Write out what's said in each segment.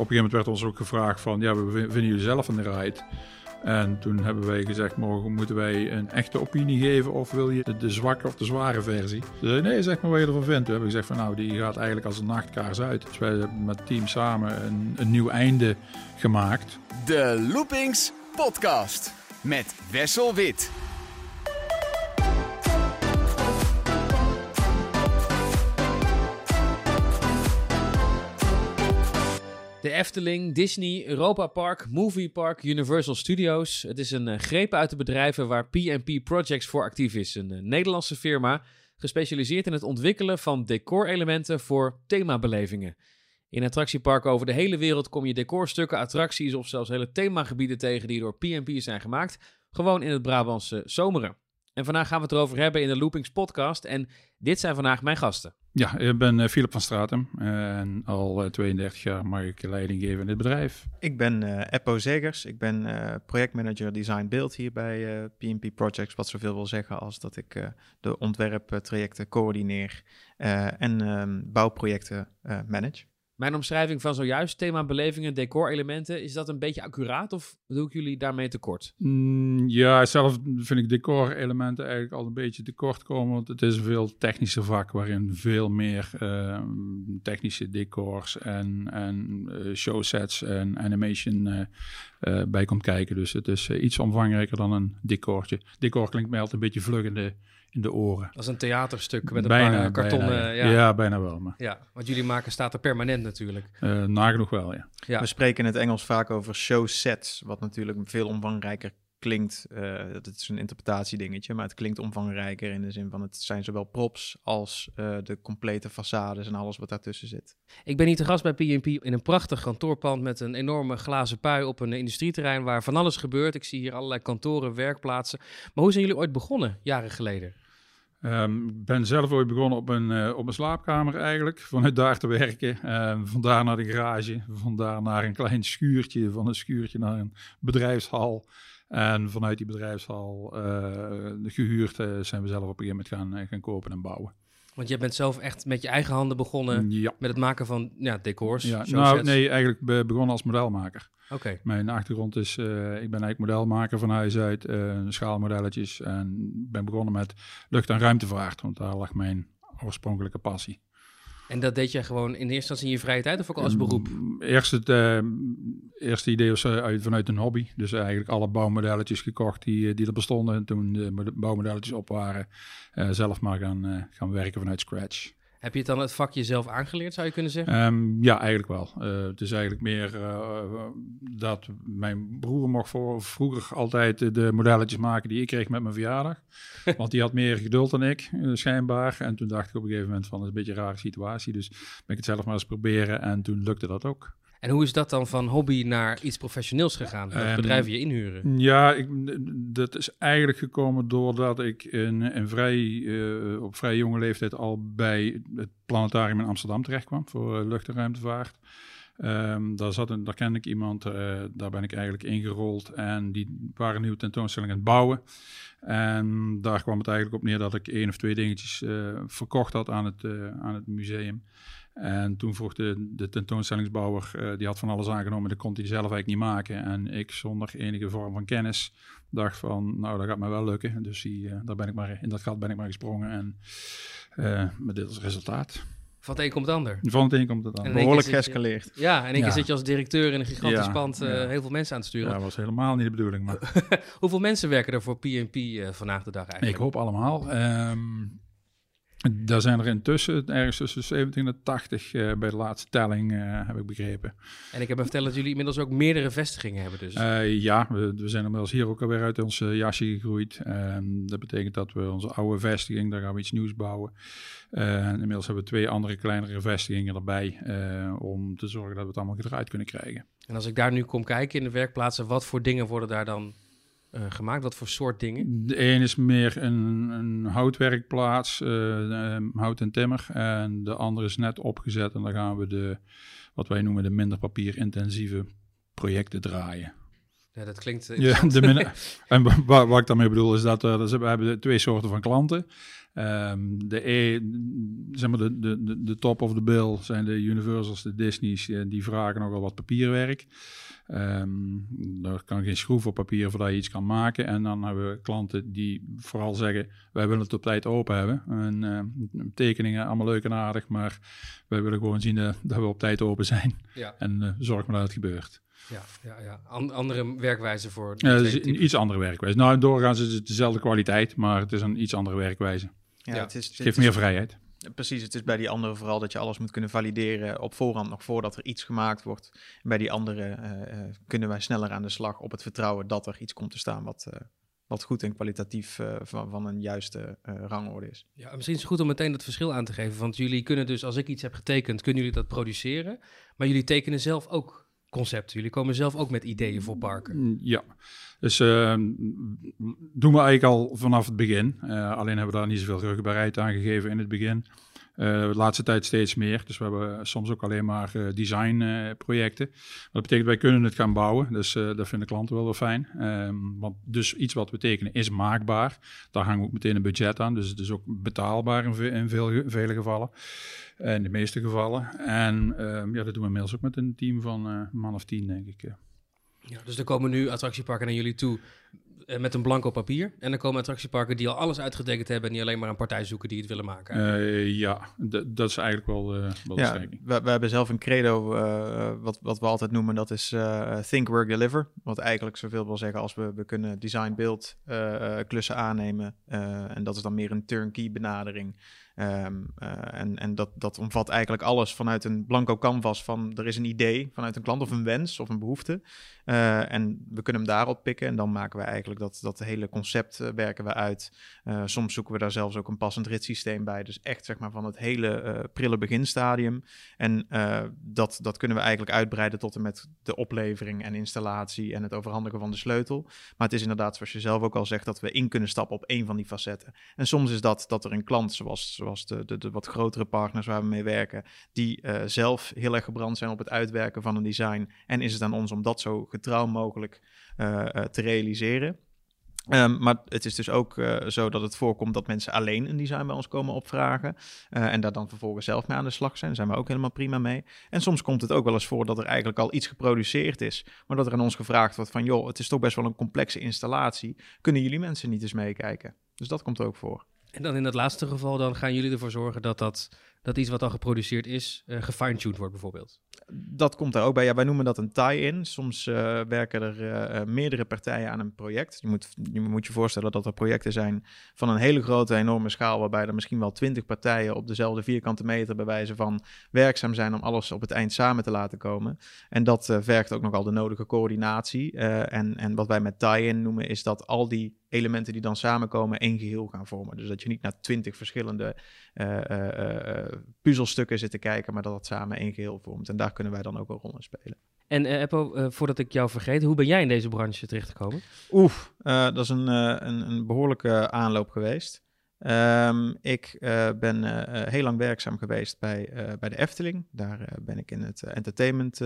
een gegeven moment werd ons ook gevraagd van, ja, we vinden jullie zelf een ride? En toen hebben wij gezegd, mogen, moeten wij een echte opinie geven of wil je de, de zwakke of de zware versie? Ze nee, zeg maar wat je ervan vindt. Toen hebben we gezegd van, nou, die gaat eigenlijk als een nachtkaars uit. Dus wij hebben met het team samen een, een nieuw einde gemaakt. De Loopings Podcast met Wessel Wit. De Efteling, Disney, Europa Park, Movie Park, Universal Studios. Het is een uh, greep uit de bedrijven waar P&P Projects voor actief is. Een uh, Nederlandse firma gespecialiseerd in het ontwikkelen van decorelementen voor themabelevingen. In attractieparken over de hele wereld kom je decorstukken, attracties of zelfs hele themagebieden tegen die door P&P zijn gemaakt. Gewoon in het Brabantse zomeren. En vandaag gaan we het erover hebben in de Loopings podcast. En dit zijn vandaag mijn gasten. Ja, ik ben uh, Philip van Stratum en al uh, 32 jaar mag ik leiding geven in dit bedrijf. Ik ben uh, Eppo Zegers. Ik ben uh, projectmanager design beeld hier bij PNP Projects. Wat zoveel wil zeggen als dat ik de ontwerptrajecten coördineer en um, bouwprojecten manage. Mijn omschrijving van zojuist, thema belevingen, decorelementen, is dat een beetje accuraat of doe ik jullie daarmee tekort? Mm, ja, zelf vind ik decorelementen eigenlijk al een beetje tekort komen, want het is een veel technischer vak waarin veel meer uh, technische decors en, en uh, showsets en animation uh, bij komt kijken. Dus het is iets omvangrijker dan een decortje. Decor klinkt mij altijd een beetje vluggende in de oren. Als een theaterstuk met een bijna, paar kartonnen. Bijna, ja. ja. bijna wel. Maar. Ja, wat jullie maken staat er permanent natuurlijk. Uh, nagenoeg wel, ja. ja. We spreken in het Engels vaak over show sets, wat natuurlijk veel omvangrijker klinkt. Uh, het is een interpretatiedingetje, maar het klinkt omvangrijker in de zin van het zijn zowel props als uh, de complete façades en alles wat daartussen zit. Ik ben hier te gast bij P&P in een prachtig kantoorpand met een enorme glazen pui op een industrieterrein waar van alles gebeurt. Ik zie hier allerlei kantoren, werkplaatsen. Maar hoe zijn jullie ooit begonnen, jaren geleden? Ik um, ben zelf ooit begonnen op een, uh, op een slaapkamer eigenlijk, vanuit daar te werken. Uh, vandaar naar de garage, vandaar naar een klein schuurtje, van een schuurtje naar een bedrijfshal. En vanuit die bedrijfshal uh, gehuurd zijn we zelf op een gegeven moment gaan, gaan kopen en bouwen. Want je bent zelf echt met je eigen handen begonnen ja. met het maken van ja, decors? Ja, nou, nee, eigenlijk begonnen als modelmaker. Oké. Okay. Mijn achtergrond is, uh, ik ben eigenlijk modelmaker van huis uit, uh, schaalmodelletjes. En ben begonnen met lucht- en ruimtevaart, want daar lag mijn oorspronkelijke passie. En dat deed je gewoon in eerste instantie in je vrije tijd of ook als beroep? Eerst het uh, eerste idee was uit, vanuit een hobby. Dus eigenlijk alle bouwmodelletjes gekocht die, die er bestonden. En toen de bouwmodelletjes op waren, uh, zelf maar gaan, uh, gaan werken vanuit scratch. Heb je het dan het vakje zelf aangeleerd, zou je kunnen zeggen? Um, ja, eigenlijk wel. Uh, het is eigenlijk meer uh, dat mijn broer mocht voor, vroeger altijd de modelletjes maken die ik kreeg met mijn verjaardag. Want die had meer geduld dan ik, uh, schijnbaar. En toen dacht ik op een gegeven moment van, dat is een beetje een rare situatie. Dus ben ik het zelf maar eens proberen en toen lukte dat ook. En hoe is dat dan van hobby naar iets professioneels gegaan? Dat um, bedrijven je inhuren? Ja, ik, dat is eigenlijk gekomen doordat ik in, in vrij, uh, op vrij jonge leeftijd al bij het planetarium in Amsterdam terecht kwam voor uh, lucht- en ruimtevaart. Um, daar, zat een, daar kende ik iemand, uh, daar ben ik eigenlijk ingerold en die waren nieuwe tentoonstellingen aan het bouwen. En daar kwam het eigenlijk op neer dat ik één of twee dingetjes uh, verkocht had aan het, uh, aan het museum. En toen vroeg de, de tentoonstellingsbouwer, uh, die had van alles aangenomen, dat kon hij zelf eigenlijk niet maken. En ik zonder enige vorm van kennis dacht van, nou dat gaat mij wel lukken. Dus die, daar ben ik maar, in dat gat ben ik maar gesprongen en met dit als resultaat. Van het een komt het ander. Van het een komt het ander. Behoorlijk geëscaleerd. Ja, en één keer ja. zit je als directeur in een gigantisch ja, pand ja. heel veel mensen aan te sturen. Ja, dat was helemaal niet de bedoeling. Maar... Hoeveel mensen werken er voor PNP vandaag de dag eigenlijk? Ik hoop allemaal. Um, daar zijn er intussen ergens tussen 17 en 80 uh, bij de laatste telling, uh, heb ik begrepen. En ik heb me verteld dat jullie inmiddels ook meerdere vestigingen hebben dus. Uh, ja, we, we, zijn inmiddels hier ook alweer uit ons jasje gegroeid. En dat betekent dat we onze oude vestiging, daar gaan we iets nieuws bouwen. en inmiddels hebben we twee andere kleinere vestigingen erbij om te zorgen dat we het allemaal eruit kunnen krijgen. En als ik daar nu kom kijken in de werkplaatsen, wat voor dingen worden daar dan gemaakt? Wat voor soort dingen? De een is meer een, een houtwerkplaats, uh, hout en timmer. En de andere is net opgezet en dan gaan we de, wat wij noemen de minder papierintensieve projecten draaien. Ja, dat klinkt eh, Ja, de min- en wa- wa- wat ik daarmee bedoel is dat er, dus we hebben twee soorten van klanten. Ehm, de, e, zeg maar de, de, de, top of the bill zijn de Universals, de Disney's, eh, die vragen nogal wat papierwerk. Ehm daar kan geen schroef op papier voordat je iets kan maken. En dan hebben we klanten die vooral zeggen, wij willen het op tijd open hebben. En eh, tekeningen, allemaal leuk en aardig, maar wij willen gewoon zien eh, dat we op tijd open zijn. Ja, En eh zorg maar dat het gebeurt. ja, ja, ja. An- andere werkwijze voor Ja, is een iets andere werkwijze. Nou, doorgaans is het dezelfde kwaliteit, maar het is een iets andere werkwijze. Ja, Ja. Het, is, Het het geeft is- meer vrijheid. Precies, het is bij die andere vooral dat je alles moet kunnen valideren op voorhand, nog voordat er iets gemaakt wordt. Bij die andere eh, eh, kunnen wij sneller aan de slag op het vertrouwen dat er iets komt te staan wat, eh, wat goed en kwalitatief van, van een juiste rangorde is. Ja, misschien is het goed om meteen dat verschil aan te geven. Want jullie kunnen dus, als ik iets heb getekend, kunnen jullie dat produceren. Maar jullie tekenen zelf ook concepten. Jullie komen zelf ook met ideeën voor parken. Mm, Ja, dus eh, doen we eigenlijk al vanaf het begin. Eh, alleen hebben we daar niet zoveel rugbaarheid aan gegeven in het begin. Eh, de laatste tijd steeds meer. Dus we hebben soms ook alleen maar eh, designprojecten. dat betekent wij kunnen het gaan bouwen. Dus dat vinden klanten wel wel fijn. Ehm, want dus iets wat we tekenen is maakbaar. Daar hangen we ook meteen een budget aan. Dus het is ook betaalbaar in, in veel, vele gevallen. In de meeste gevallen. En ehm, ja, dat doen we inmiddels ook met een team van eh, een man of tien, denk ik. ja. Ja, dus er komen nu attractieparken naar jullie toe eh, met een blanco papier. En dan komen attractieparken die al alles uitgetekend hebben... en die alleen maar een partij zoeken die het willen maken. Eh, ja, d- dat is eigenlijk wel, eh wel de Ja, we, we hebben zelf een credo, eh, wat, wat we altijd noemen, dat is eh, think, work, deliver. Wat eigenlijk zoveel wil zeggen als we, we kunnen design, beeld, eh, eh, klussen aannemen. eh, en dat is dan meer een turnkey benadering. Ehm, eh, en en dat, dat omvat eigenlijk alles vanuit een blanco canvas van er is een idee vanuit een klant of een wens of een behoefte. Eh, en we kunnen hem daarop pikken en dan maken we eigenlijk dat, dat hele concept eh, werken we uit. Soms zoeken we daar zelfs ook een passend ritssysteem bij. Dus echt zeg maar van het hele prille beginstadium. En dat, dat kunnen we eigenlijk uitbreiden tot en met de oplevering en installatie en het overhandigen van de sleutel. Maar het is inderdaad, zoals je zelf ook al zegt, dat we in kunnen stappen op één van die facetten. En soms is dat dat er een klant, zoals, zoals de, de, de wat grotere partners waar we mee werken, die eh, zelf heel erg gebrand zijn op het uitwerken van een design. En is het aan ons om dat zo getrouw mogelijk eh, eh, te realiseren. Ehm, maar het is dus ook zo dat het voorkomt dat mensen alleen een design bij ons komen opvragen. en daar dan vervolgens zelf mee aan de slag zijn. Daar zijn we ook helemaal prima mee. En soms komt het ook wel eens voor dat er eigenlijk al iets geproduceerd is. Maar dat er aan ons gevraagd wordt van... joh, het is toch best wel een complexe installatie. Kunnen jullie mensen niet eens meekijken? Dus dat komt ook voor. En dan in dat laatste geval, dan gaan jullie ervoor zorgen dat, dat, dat iets wat al geproduceerd is, eh gefine-tuned wordt bijvoorbeeld. Dat komt daar ook bij. Ja, wij noemen dat een tie-in. Soms eh, werken er eh, meerdere partijen aan een project. Je moet, je moet je voorstellen dat er projecten zijn van een hele grote, enorme schaal, waarbij er misschien wel twintig partijen op dezelfde vierkante meter bij wijze van werkzaam zijn om alles op het eind samen te laten komen. En dat vergt ook nogal de nodige coördinatie. En, en wat wij met tie-in noemen, is dat al die elementen die dan samenkomen één geheel gaan vormen. Dus dat je niet naar twintig verschillende eh, eh, eh, puzzelstukken zit te kijken, maar dat het samen één geheel vormt. En daar kunnen wij dan ook een rol in spelen. En eh, Eppo, voordat ik jou vergeet, hoe ben jij in deze branche terechtgekomen? Oef, eh, dat is een, een, een behoorlijke aanloop geweest. Ehm, ik ben heel lang werkzaam geweest bij, bij de Efteling. Daar ben ik in het entertainment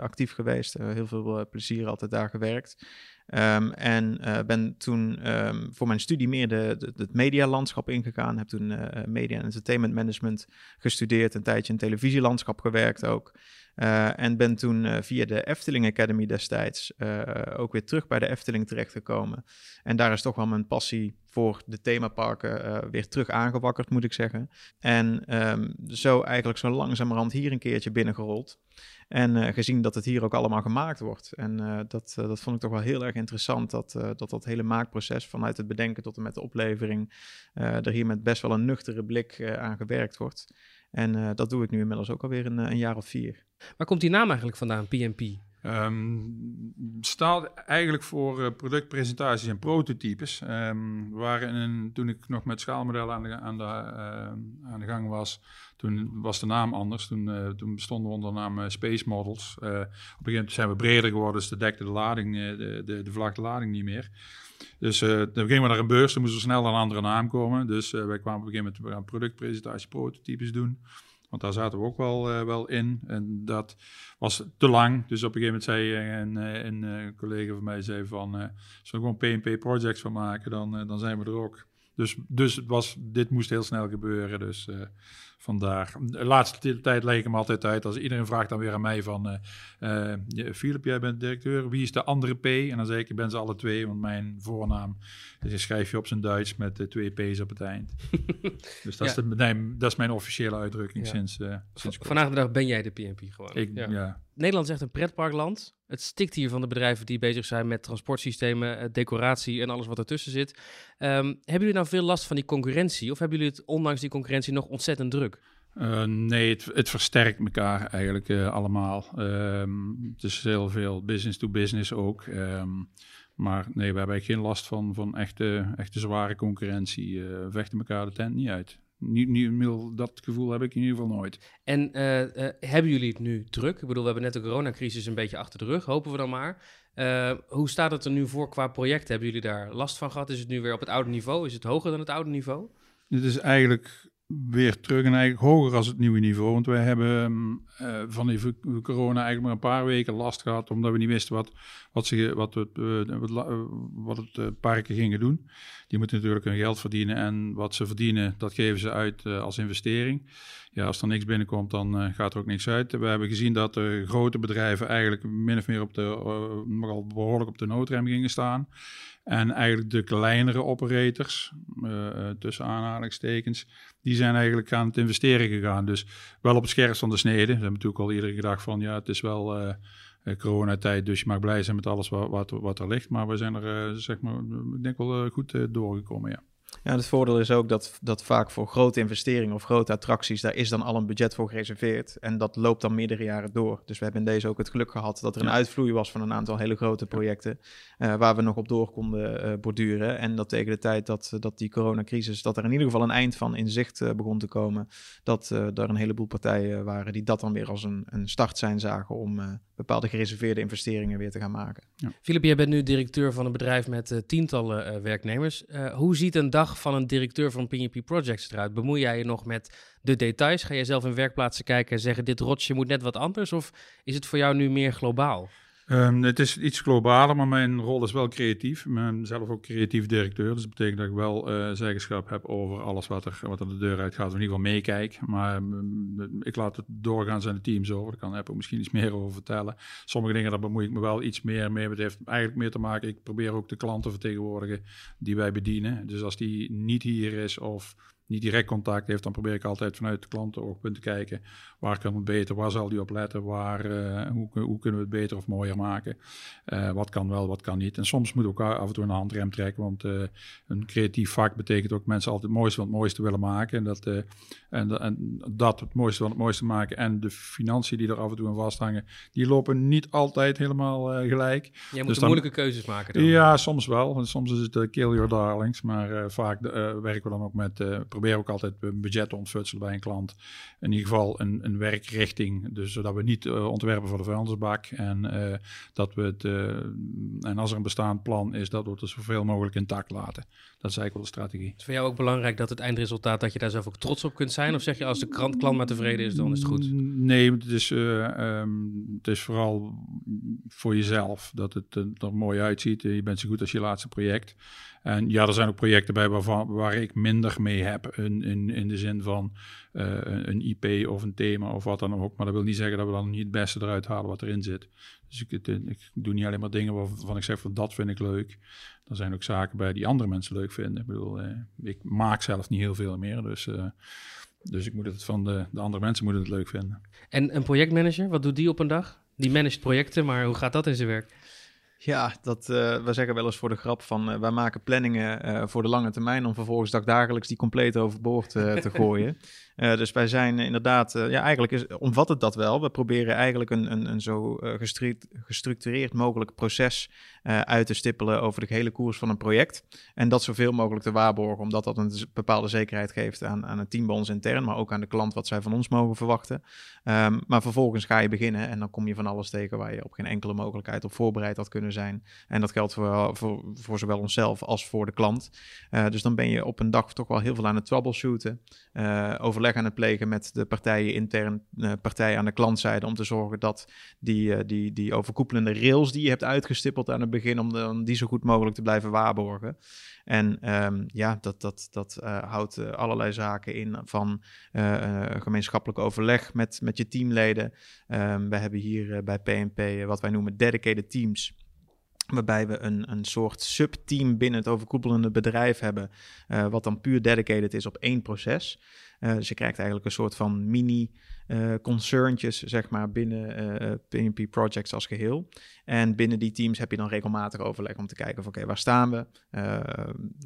actief geweest. Heel veel plezier altijd daar gewerkt. Ehm, en eh, ben toen ehm, voor mijn studie meer de, het medialandschap ingegaan. Heb toen eh, media en entertainment management gestudeerd. Een tijdje in televisielandschap gewerkt ook. Eh, en ben toen eh, via de Efteling Academy destijds eh, ook weer terug bij de Efteling terechtgekomen. En daar is toch wel mijn passie voor de themaparken eh, weer terug aangewakkerd, moet ik zeggen. En ehm, zo eigenlijk zo langzamerhand hier een keertje binnengerold. En eh, gezien dat het hier ook allemaal gemaakt wordt. En eh, dat, eh, dat vond ik toch wel heel erg interessant. Dat, dat dat hele maakproces vanuit het bedenken tot en met de oplevering. er hier met best wel een nuchtere blik aan gewerkt wordt. En dat doe ik nu inmiddels ook alweer een, een jaar of vier. Waar komt die naam eigenlijk vandaan, PNP? Ehm, staat eigenlijk voor eh, productpresentaties en prototypes. Ehm, we waren in een, toen ik nog met schaalmodellen aan de, aan, de, eh, aan de gang was, toen was de naam anders. Toen, eh, toen bestonden we onder de naam eh, Space Models. Op een gegeven moment zijn we breder geworden, dus de dekte de lading, de, de, de vlak de lading niet meer. Dus dan gingen we naar een beurs, toen moesten we snel een andere naam komen. Dus wij kwamen op een gegeven moment we gaan productpresentatie, prototypes doen. Want daar zaten we ook wel, eh, wel in. En dat was te lang. Dus op een gegeven moment zei eh, een, eh, een, collega van mij zei van... Uh, als we gewoon PNP projects van maken, dan, dan zijn we er ook. Dus, dus het was, dit moest heel snel gebeuren. Dus vandaar. De laatste tijd leg ik hem altijd uit. Als iedereen vraagt dan weer aan mij van... Uh, Philip, jij bent directeur. Wie is de andere P? En dan zeg ik, ik ben ze alle twee. Want mijn voornaam dus schrijf je op zijn Duits met de twee P's op het eind. dus dat, is de, nee, dat is mijn officiële uitdrukking Ja. sinds, uh, sinds. Vandaag de dag ben jij de PNP gewoon. Ik, Ja. ja. Nederland is echt een pretparkland. Het stikt hier van de bedrijven die bezig zijn met transportsystemen, eh, decoratie en alles wat ertussen zit. Ehm, hebben jullie nou veel last van die concurrentie? Of hebben jullie het ondanks die concurrentie nog ontzettend druk? Uh, nee, het, het, versterkt elkaar eigenlijk uh, allemaal. Um, het is heel veel business to business ook. Um, maar nee, we hebben eigenlijk geen last van, van echte, echte zware concurrentie. Uh, we vechten elkaar de tent niet uit. Niet, niet, dat gevoel heb ik in ieder geval nooit. En hebben jullie het nu druk? Ik bedoel, we hebben net de coronacrisis een beetje achter de rug, hopen we dan maar. Hoe staat het er nu voor qua project? Hebben jullie daar last van gehad? Is het nu weer op het oude niveau? Is het hoger dan het oude niveau? Dit is eigenlijk weer terug en eigenlijk hoger als het nieuwe niveau. Want wij hebben uh, van die corona eigenlijk maar een paar weken last gehad, omdat we niet wisten wat, wat, ze, wat het, uh, wat, uh, parken gingen doen. Die moeten natuurlijk hun geld verdienen en wat ze verdienen, dat geven ze uit als investering. Ja, als er niks binnenkomt, dan gaat er ook niks uit. We hebben gezien dat de grote bedrijven eigenlijk min of meer op de, nogal behoorlijk op de noodrem gingen staan. En eigenlijk de kleinere operators, uh, tussen aanhalingstekens, die zijn eigenlijk aan het investeren gegaan. Dus wel op het scherpst van de snede. We hebben natuurlijk al iedere gedacht van ja, het is wel uh, coronatijd, dus je mag blij zijn met alles wat, wat, er ligt. Maar we zijn er, zeg maar, ik denk wel goed doorgekomen, ja. Ja, het voordeel is ook dat, dat vaak voor grote investeringen of grote attracties, daar is dan al een budget voor gereserveerd. En dat loopt dan meerdere jaren door. Dus we hebben in deze ook het geluk gehad dat er een Ja. uitvloei was van een aantal hele grote projecten. eh, waar we nog op door konden eh, borduren. En dat tegen de tijd dat, dat die coronacrisis, dat er in ieder geval een eind van in zicht eh, begon te komen. Dat eh er een heleboel partijen waren die dat dan weer als een, een start zijn zagen om eh, bepaalde gereserveerde investeringen weer te gaan maken. Filip, jij bent nu directeur van een bedrijf met tientallen eh, werknemers. Eh, hoe ziet een dag van een directeur van PNP Projects eruit? Bemoei jij je nog met de details? Ga jij zelf in werkplaatsen kijken en zeggen dit rotsje moet net wat anders? Of is het voor jou nu meer globaal? Um, het is iets globaler, maar mijn rol is wel creatief. Ik ben zelf ook creatief directeur. Dus dat betekent dat ik wel uh, zeggenschap heb over alles wat er, wat er de deur uit gaat. Of in ieder geval meekijk. Maar um, ik laat het doorgaans aan de teams over. Daar kan Apple misschien iets meer over vertellen. Sommige dingen, daar bemoei ik me wel iets meer mee. Het heeft eigenlijk meer te maken. Ik probeer ook de klanten vertegenwoordigen die wij bedienen. Dus als die niet hier is of niet direct contact heeft, dan probeer ik altijd vanuit de klantenoogpunt te kijken. Waar kan het beter? Waar zal die op letten? Waar, uh, hoe, hoe, kunnen we het beter of mooier maken? Uh, wat kan wel, wat kan niet? En soms moet ook af en toe een handrem trekken, want uh, een creatief vak betekent ook mensen altijd het mooiste van het mooiste willen maken. En dat, en, en, dat het mooiste van het mooiste maken en de financiën die er af en toe aan vasthangen, die lopen niet altijd helemaal gelijk. Jij moet dus dan, moeilijke keuzes maken dan. Ja, soms wel. Soms is het kill your darlings, maar vaak werken we dan ook met probeer ook altijd een budget te ontfutselen bij een klant. In ieder geval een, een werkrichting. Dus zodat we niet uh, ontwerpen voor de vuilnisbak. En uh, dat we het. Uh, en als er een bestaand plan is, dat we het zoveel mogelijk intact laten. Dat is eigenlijk wel de strategie. Is voor jou ook belangrijk dat het eindresultaat, dat je daar zelf ook trots op kunt zijn? Of zeg je als de krant, klant maar tevreden is, dan is het goed? Nee, het is, um, het is vooral voor jezelf dat het er mooi uitziet. Je bent zo goed als je laatste project. En ja, er zijn ook projecten bij waarvan, waar ik minder mee heb. In, in, in de zin van uh, een IP of een thema of wat dan ook. Maar dat wil niet zeggen dat we dan niet het beste eruit halen wat erin zit. Dus ik, ik doe niet alleen maar dingen waarvan ik zeg van dat vind ik leuk. Er zijn ook zaken bij die andere mensen leuk vinden. Ik bedoel, uh, ik maak zelf niet heel veel meer. Dus, dus ik moet het van de, de andere mensen moeten het leuk vinden. En een projectmanager, wat doet die op een dag? Die managt projecten, maar hoe gaat dat in zijn werk? Ja, dat, uh, we zeggen wel eens voor de grap van uh, wij maken planningen uh, voor de lange termijn om vervolgens dagelijks die compleet overboord te gooien. Dus wij zijn inderdaad, ja eigenlijk is, omvat het dat wel. We proberen eigenlijk een, een, een zo gestru gestructureerd mogelijk proces uit te stippelen over de hele koers van een project. En dat zoveel mogelijk te waarborgen, omdat dat een bepaalde zekerheid geeft aan, aan het team bij ons intern, maar ook aan de klant wat zij van ons mogen verwachten. Um, maar vervolgens ga je beginnen en dan kom je van alles tegen waar je op geen enkele mogelijkheid op voorbereid had kunnen zijn. En dat geldt voor, voor, voor zowel onszelf als voor de klant. Dus dan ben je op een dag toch wel heel veel aan het troubleshooten. Uh, overleg aan het plegen met de partijen intern, uh, partijen aan de klantzijde. Om te zorgen dat die, die, die overkoepelende rails die je hebt uitgestippeld aan het begin, om, de, die zo goed mogelijk te blijven waarborgen. En um, ja, dat, dat, dat uh, houdt allerlei zaken in van gemeenschappelijk overleg met, met je teamleden. Um, we hebben hier bij PNP wat wij noemen dedicated teams. Waarbij we een, een soort subteam binnen het overkoepelende bedrijf hebben. wat dan puur dedicated is op één proces. dus je krijgt eigenlijk een soort van mini uh, zeg maar, binnen uh, eh, PNP Projects als geheel. En binnen die teams heb je dan regelmatig overleg om te kijken van oké, waar staan we?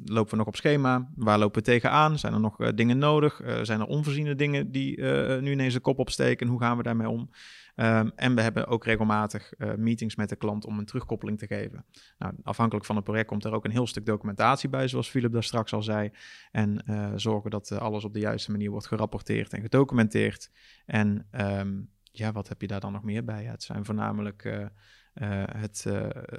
Lopen we nog op schema? Waar lopen we tegenaan? Zijn er nog dingen nodig? zijn er onvoorziene dingen die nu ineens de kop opsteken? Hoe gaan we daarmee om? Um, en we hebben ook regelmatig uh, meetings met de klant om een terugkoppeling te geven. Nou, afhankelijk van het project komt er ook een heel stuk documentatie bij, zoals Philip daar straks al zei. En uh, zorgen dat uh, alles op de juiste manier wordt gerapporteerd en gedocumenteerd. En um, ja, wat heb je daar dan nog meer bij? Het zijn voornamelijk het,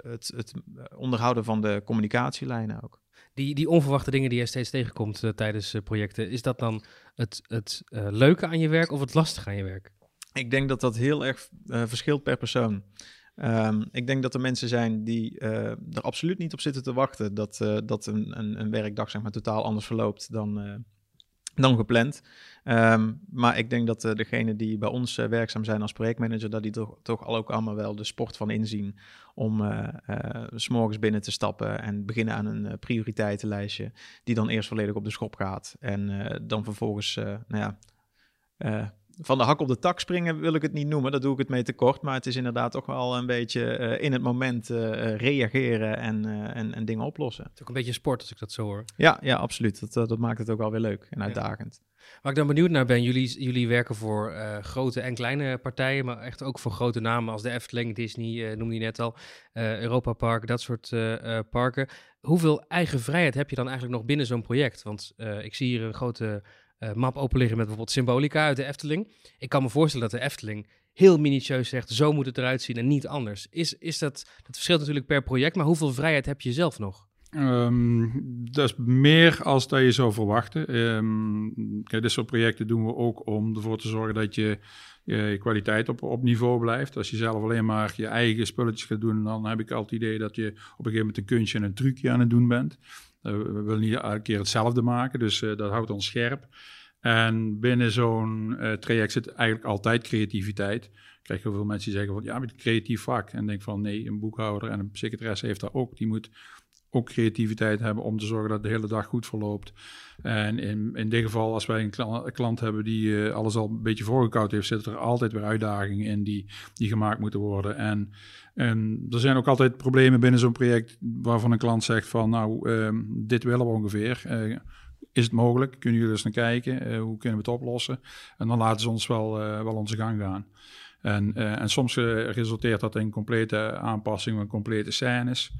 het, het onderhouden van de communicatielijnen ook. Die, die onverwachte dingen die je steeds tegenkomt tijdens projecten, is dat dan het, het leuke aan je werk of het lastige aan je werk? Ik denk dat dat heel erg uh, verschilt per persoon. Um, ik denk dat er mensen zijn die uh, er absoluut niet op zitten te wachten dat, uh, dat een, een, een, werkdag zeg maar, totaal anders verloopt dan, dan gepland. Um, maar ik denk dat degenen die bij ons werkzaam zijn als projectmanager, dat die toch, toch al ook allemaal wel de sport van inzien om s morgens binnen te stappen en beginnen aan een prioriteitenlijstje, die dan eerst volledig op de schop gaat. En dan vervolgens, nou ja van de hak op de tak springen wil ik het niet noemen. Dat doe ik het mee te kort. Maar het is inderdaad toch wel een beetje uh, in het moment uh, reageren en, uh, en, en, dingen oplossen. Het is ook een beetje sport als ik dat zo hoor. Ja, ja absoluut. Dat, dat maakt het ook wel weer leuk en uitdagend. Ja. Waar ik dan benieuwd naar ben, jullie, jullie werken voor grote en kleine partijen, maar echt ook voor grote namen als de Efteling, Disney, noemde je net al, Europa Park, dat soort parken. Hoeveel eigen vrijheid heb je dan eigenlijk nog binnen zo'n project? Want ik zie hier een grote map open liggen met bijvoorbeeld Symbolica uit de Efteling. Ik kan me voorstellen dat de Efteling heel minutieus zegt, zo moet het eruit zien en niet anders. Is, is dat, dat verschilt natuurlijk per project, maar hoeveel vrijheid heb je zelf nog? Um, dat is meer als dat je zou verwachten. Um, dit soort projecten doen we ook om ervoor te zorgen dat je je kwaliteit op, op niveau blijft. Als je zelf alleen maar je eigen spulletjes gaat doen, dan heb ik altijd het idee dat je op een gegeven moment een kunstje en een trucje aan het doen bent. Uh, we willen niet elke keer hetzelfde maken, dus uh, dat houdt ons scherp. En binnen zo'n uh, traject zit eigenlijk altijd creativiteit. Ik krijg heel veel mensen die zeggen van ja, met creatief vak. En denk van nee, een boekhouder en een secretaresse heeft dat ook. Die moet ook creativiteit hebben om te zorgen dat de hele dag goed verloopt. En in, in dit geval, als wij een klant, hebben die uh, alles al een beetje voorgekoud heeft, zitten er altijd weer uitdagingen in die, die gemaakt moeten worden. En, en er zijn ook altijd problemen binnen zo'n project waarvan een klant zegt van nou, um, dit willen we ongeveer. Uh, is het mogelijk? Kunnen jullie eens naar kijken? Uh, hoe kunnen we het oplossen? En dan laten ze ons wel, wel onze gang gaan. En, en soms resulteert dat in complete aanpassingen van complete scènes.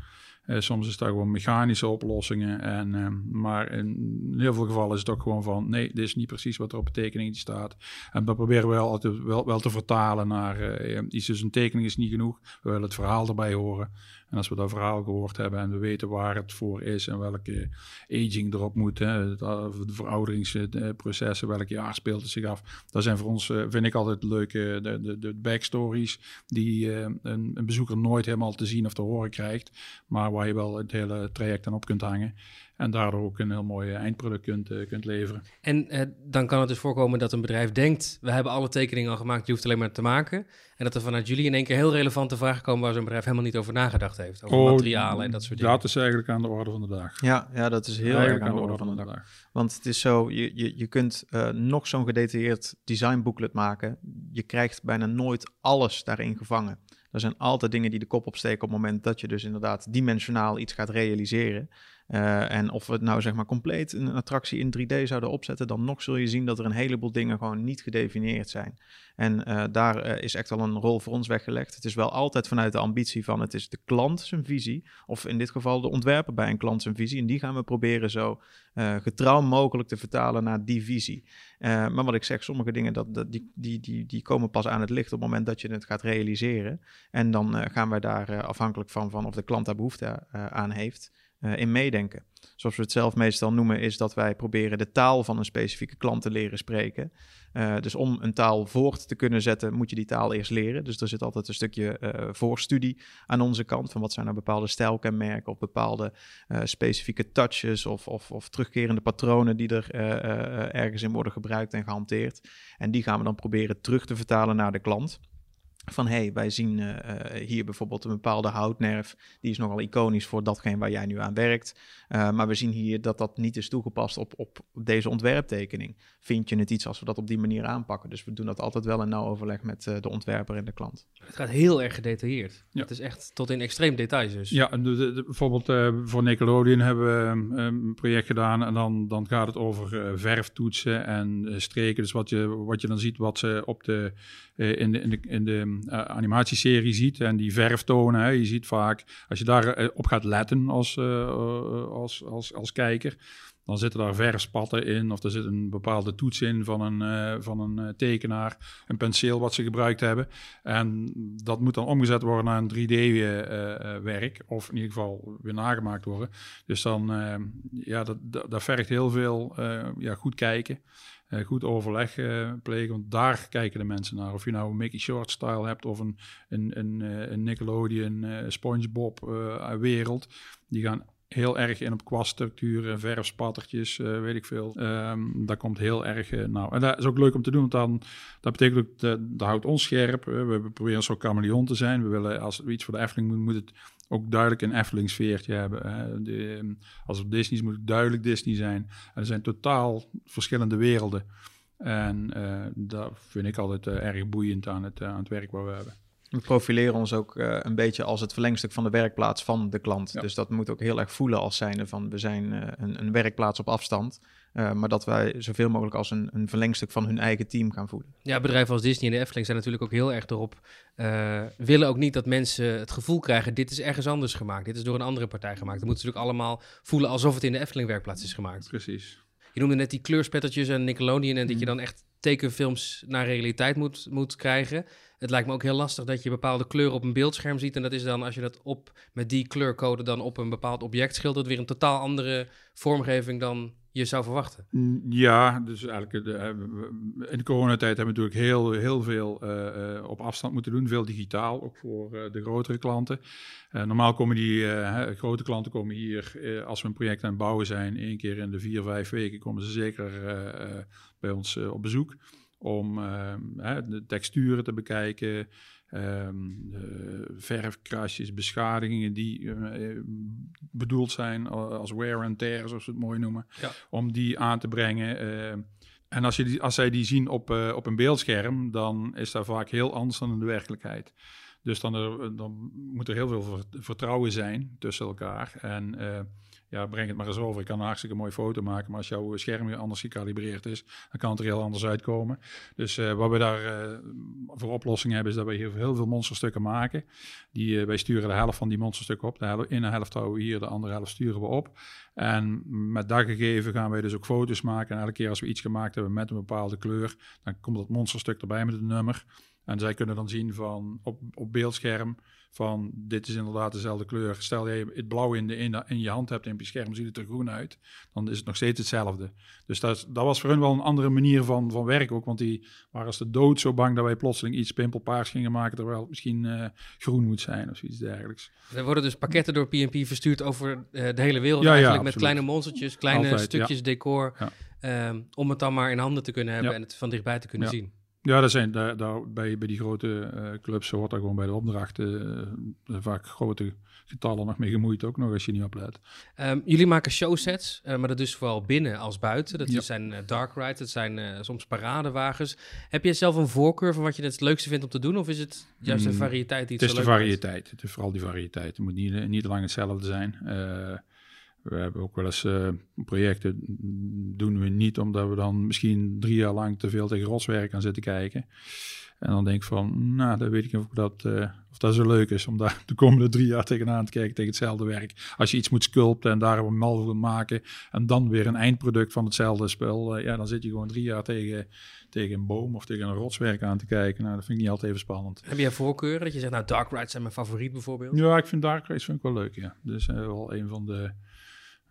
Uh, soms is dat gewoon mechanische oplossingen. En, uh, maar in heel veel gevallen is het ook gewoon van... nee, dit is niet precies wat er op de tekening staat. En dat proberen we altijd wel, wel te vertalen naar uh, iets. Dus een tekening is niet genoeg. We willen het verhaal erbij horen. En als we dat verhaal gehoord hebben en we weten waar het voor is en welke aging erop moet, hè, de verouderingsprocessen, welk jaar speelt het zich af. Dat zijn voor ons, eh, vind ik altijd leuke de, de, de backstories die een, een, bezoeker nooit helemaal te zien of te horen krijgt, maar waar je wel het hele traject aan op kunt hangen. En daardoor ook een heel mooi eindproduct kunt, uh, kunt leveren. En uh, dan kan het dus voorkomen dat een bedrijf denkt: we hebben alle tekeningen al gemaakt, je hoeft alleen maar te maken. En dat er vanuit jullie in één keer heel relevante vragen komen waar zo'n bedrijf helemaal niet over nagedacht heeft. Over oh, materialen en dat soort dingen. Dat is eigenlijk aan de orde van de dag. Ja, ja dat is heel erg aan de orde, van de, dag. Want het is zo: je, je, je kunt uh, nog zo'n gedetailleerd designbooklet maken. Je krijgt bijna nooit alles daarin gevangen. Er zijn altijd dingen die de kop opsteken op het moment dat je dus inderdaad dimensionaal iets gaat realiseren. Uh, en of we het nou zeg maar compleet een attractie in 3D zouden opzetten, dan nog zul je zien dat er een heleboel dingen gewoon niet gedefinieerd zijn. En uh, daar uh, is echt al een rol voor ons weggelegd. Het is wel altijd vanuit de ambitie van het is de klant zijn visie, of in dit geval de ontwerper bij een klant zijn visie. En die gaan we proberen zo getrouw mogelijk te vertalen naar die visie. maar wat ik zeg, sommige dingen dat, die, die, die, die komen pas aan het licht op het moment dat je het gaat realiseren. En dan gaan wij daar afhankelijk van, van of de klant daar behoefte aan heeft. Eh, in meedenken. Zoals we het zelf meestal noemen, is dat wij proberen de taal van een specifieke klant te leren spreken. Uh, dus om een taal voort te kunnen zetten, moet je die taal eerst leren. Dus er zit altijd een stukje uh, voorstudie aan onze kant. Van wat zijn nou bepaalde stijlkenmerken of bepaalde specifieke touches of, of, of, terugkerende patronen die er ergens in worden gebruikt en gehanteerd. En die gaan we dan proberen terug te vertalen naar de klant. Van hé, hey, wij zien uh, hier bijvoorbeeld een bepaalde houtnerf. Die is nogal iconisch voor datgene waar jij nu aan werkt. Uh, maar we zien hier dat dat niet is toegepast op, op deze ontwerptekening. Vind je het iets als we dat op die manier aanpakken? Dus we doen dat altijd wel in nauw overleg met uh, de ontwerper en de klant. Het gaat heel erg gedetailleerd. Ja. Het is echt tot in extreem details dus. Ja, de, de, de, bijvoorbeeld voor Nickelodeon hebben we een project gedaan. En dan, dan gaat het over verftoetsen en streken. Dus wat je, wat je dan ziet wat ze op de, in de, in de, in de uh, animatieserie ziet en die verftonen. Hè, je ziet vaak, als je daarop uh, gaat letten als, als, als, als kijker, dan zitten daar verfspatten in of er zit een bepaalde toets in van een, van een tekenaar, een penseel wat ze gebruikt hebben. En dat moet dan omgezet worden naar een 3D-werk of in ieder geval weer nagemaakt worden. Dus dan, ja, dat, dat, dat vergt heel veel ja, goed kijken. Uh, goed overleg uh, plegen. Want daar kijken de mensen naar. Of je nou een Mickey Short style hebt of een, een, een, eh, een Nickelodeon SpongeBob wereld. Die gaan heel erg in op kwaststructuren, verfspattertjes, uh, weet ik veel. Um, dat komt heel erg uh, nou. En dat is ook leuk om te doen, want dan, dat betekent dat, dat houdt ons scherp. We proberen zo chameleon te zijn. We willen, als we iets voor de Efteling moet, moet het ook duidelijk een Efteling sfeertje hebben. De, ehm, als het Disney is, moet het duidelijk Disney zijn. Er zijn totaal verschillende werelden. En dat vind ik altijd erg boeiend aan het, aan het werk wat we hebben. We profileren ons ook uh, een beetje als het verlengstuk van de werkplaats van de klant. Ja. Dus dat moet ook heel erg voelen als zijnde van we zijn uh, een, een, werkplaats op afstand. Uh, maar dat wij zoveel mogelijk als een, een, verlengstuk van hun eigen team gaan voelen. Ja, bedrijven als Disney en de Efteling zijn natuurlijk ook heel erg erop. willen ook niet dat mensen het gevoel krijgen: dit is ergens anders gemaakt. Dit is door een andere partij gemaakt. Dan moeten ze natuurlijk allemaal voelen alsof het in de Efteling werkplaats is gemaakt. Precies. Je noemde net die kleurspettertjes en Nickelodeon en dat je dan echt tekenfilms naar realiteit moet, moet krijgen. Het lijkt me ook heel lastig dat je bepaalde kleuren op een beeldscherm ziet. En dat is dan, als je dat op met die kleurcode dan op een bepaald object schildert, weer een totaal andere vormgeving dan je zou verwachten. Ja, dus eigenlijk de, in de coronatijd hebben we natuurlijk heel, heel veel uh, op afstand moeten doen. Veel digitaal, ook voor de grotere klanten. normaal komen die grote klanten komen hier, als we een project aan het bouwen zijn, één keer in de vier, vijf weken komen ze zeker bij ons op bezoek om ehm, de texturen te bekijken, um, verfkrasjes, beschadigingen die uh, bedoeld zijn als wear and tear, zoals we het mooi noemen, ja. om die aan te brengen. Uh, en als, je die, als zij die zien op, uh, op een beeldscherm, dan is dat vaak heel anders dan in de werkelijkheid. Dus dan, er, dan moet er heel veel vertrouwen zijn tussen elkaar. En ja, breng het maar eens over. Ik kan een hartstikke mooie foto maken, maar als jouw scherm anders gecalibreerd is, dan kan het er heel anders uitkomen. Dus uh, wat we daar uh, voor oplossingen hebben, is dat we hier heel veel monsterstukken maken. Die, uh, wij sturen de helft van die monsterstukken op. De helft, in de helft houden we hier, de andere helft sturen we op. En met dat gegeven gaan wij dus ook foto's maken. En elke keer als we iets gemaakt hebben met een bepaalde kleur, dan komt dat monsterstuk erbij met het nummer. En zij kunnen dan zien van op, op beeldscherm van dit is inderdaad dezelfde kleur. Stel je het blauw in, de, in, in je hand hebt en op je scherm ziet het er groen uit, dan is het nog steeds hetzelfde. Dus dat, dat was voor hun wel een andere manier van, van werken ook, want die waren als de dood zo bang dat wij plotseling iets pimpelpaars gingen maken, terwijl het misschien uh, groen moet zijn of iets dergelijks. Er worden dus pakketten door PNP verstuurd over uh, de hele wereld ja, eigenlijk, ja, met kleine monstertjes, kleine Altijd, stukjes decor, um, om het dan maar in handen te kunnen hebben en het van dichtbij te kunnen zien. Ja, dat zijn, daar, daar, bij, bij die grote uh, clubs hoort daar gewoon bij de opdrachten uh, vaak grote getallen nog mee gemoeid, ook nog als je niet oplet. Um, jullie maken showsets, uh, maar dat is vooral binnen als buiten. Dat ja. zijn dark rides, dat zijn soms paradewagens. Heb je zelf een voorkeur van wat je het leukste vindt om te doen? Of is het juist een mm, variëteit die het, het is de variëteit. Het is vooral die variëteit. Het moet niet, niet lang hetzelfde zijn. We hebben ook wel eens uh, projecten doen we niet omdat we dan misschien drie jaar lang te veel tegen rotswerk gaan zitten kijken. En dan denk ik van, nou, dan weet ik niet of dat, uh, of dat zo leuk is om daar de komende drie jaar tegenaan te kijken tegen hetzelfde werk. Als je iets moet sculpten en daar een mal wil maken en dan weer een eindproduct van hetzelfde spel, uh, ja, dan zit je gewoon drie jaar tegen, tegen een boom of tegen een rotswerk aan te kijken. Nou, dat vind ik niet altijd even spannend. Heb jij voorkeuren? Dat je zegt, nou, Dark Rides zijn mijn favoriet bijvoorbeeld? Ja, ik vind Dark Rides vind ik wel leuk, ja. Dus uh, wel een van de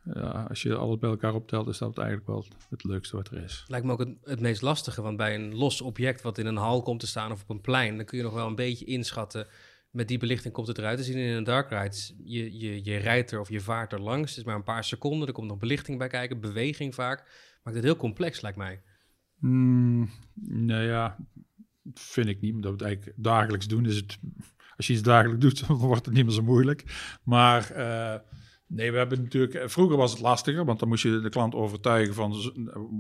ja, als je alles bij elkaar optelt, is dat eigenlijk wel het leukste wat er is. Lijkt me ook het, het, meest lastige, want bij een los object wat in een hal komt te staan of op een plein, dan kun je nog wel een beetje inschatten. Met die belichting komt het eruit te zien in een dark ride. Je, je, je rijdt er of je vaart er langs. Het is maar een paar seconden. Er komt nog belichting bij kijken, beweging vaak. Maakt het heel complex, lijkt mij. Mm, nou ja, vind ik niet. Omdat we het eigenlijk dagelijks doen. Is het, als je iets dagelijks doet, dan wordt het niet meer zo moeilijk. Maar uh, Nee, we hebben natuurlijk. Eh, vroeger was het lastiger, want dan moest je de klant overtuigen van.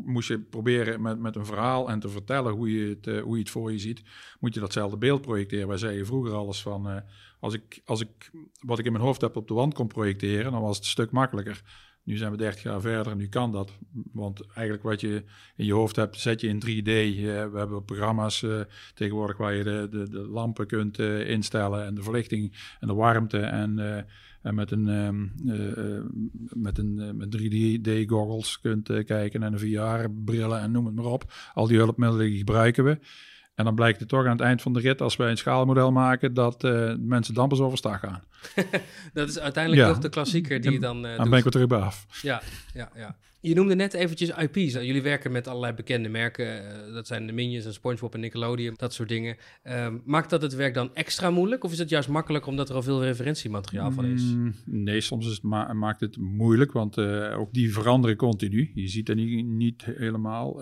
Moest je proberen met, met een verhaal en te vertellen hoe je, het, uh, hoe je het voor je ziet. Moet je datzelfde beeld projecteren. Wij zeiden vroeger alles van. Als ik, als ik wat ik in mijn hoofd heb op de wand kon projecteren, dan was het een stuk makkelijker. Nu zijn we 30 jaar verder en nu kan dat. Want eigenlijk wat je in je hoofd hebt, zet je in 3D. we hebben programma's uh, tegenwoordig waar je de, de, de lampen kunt uh, instellen en de verlichting en de warmte. En met een, uh, met een met 3D-goggles kunt kijken en VR-brillen en noem het maar op. Al die hulpmiddelen gebruiken we. En dan blijkt het toch aan het eind van de rit, als wij een schaalmodel maken, dat uh, mensen dampers overstag gaan. dat is uiteindelijk ja. toch de klassieker die je dan. Uh, dan ben ik weer terug bij af. Ja, ja, ja. Je noemde net eventjes IP's. Jullie werken met allerlei bekende merken. Uh, dat zijn de Minions en SpongeBob en Nickelodeon, dat soort dingen. Um, maakt dat het werk dan extra moeilijk? Of is het juist makkelijk omdat er al veel referentiemateriaal van is? Mm, nee, soms is het ma maakt het moeilijk, want ook die veranderen continu. Je ziet het niet, niet helemaal,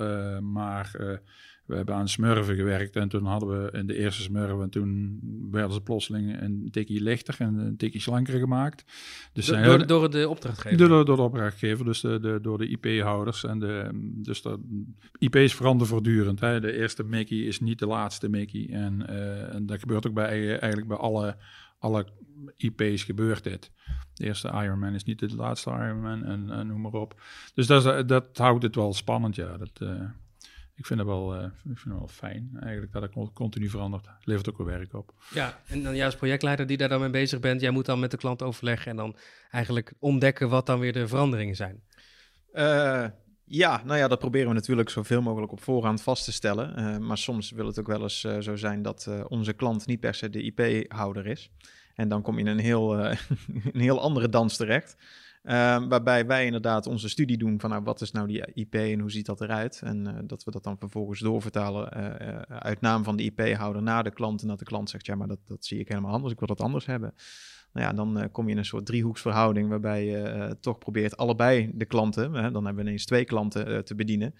maar we hebben aan smurven gewerkt en toen hadden we in de eerste smurven, toen werden ze plotseling een tikje lichter en een tikje slanker gemaakt. Dus door, door, door, de opdrachtgever? Door, door de opdrachtgever, dus de, de, door de IP-houders. En de, dus de IP's veranderen voortdurend. Hè. De eerste Mickey is niet de laatste Mickey. En, uh, en dat gebeurt ook bij, eigenlijk bij alle, alle IP's gebeurt dit. De eerste Iron Man is niet de laatste Iron Man en, en noem maar op. Dus dat, dat houdt het wel spannend, ja. Dat, uh, ik vind het wel, uh, ik vind het wel fijn eigenlijk dat het continu verandert. Het levert ook wel werk op. Ja, en dan juist projectleider die daar dan mee bezig bent, jij moet dan met de klant overleggen en dan eigenlijk ontdekken wat dan weer de veranderingen zijn. Uh, ja, nou ja, dat proberen we natuurlijk zoveel mogelijk op voorhand vast te stellen. Uh, maar soms wil het ook wel eens zo zijn dat onze klant niet per se de IP-houder is. En dan kom je in een heel, een heel andere dans terecht. Uh, waarbij wij inderdaad onze studie doen van nou, wat is nou die IP en hoe ziet dat eruit. En uh, dat we dat dan vervolgens doorvertalen uh, uit naam van de IP-houder naar de klant. En dat de klant zegt, ja, maar dat, dat zie ik helemaal anders, ik wil dat anders hebben. Nou ja, dan kom je in een soort driehoeksverhouding waarbij je toch probeert allebei de klanten, dan hebben we ineens twee klanten te bedienen.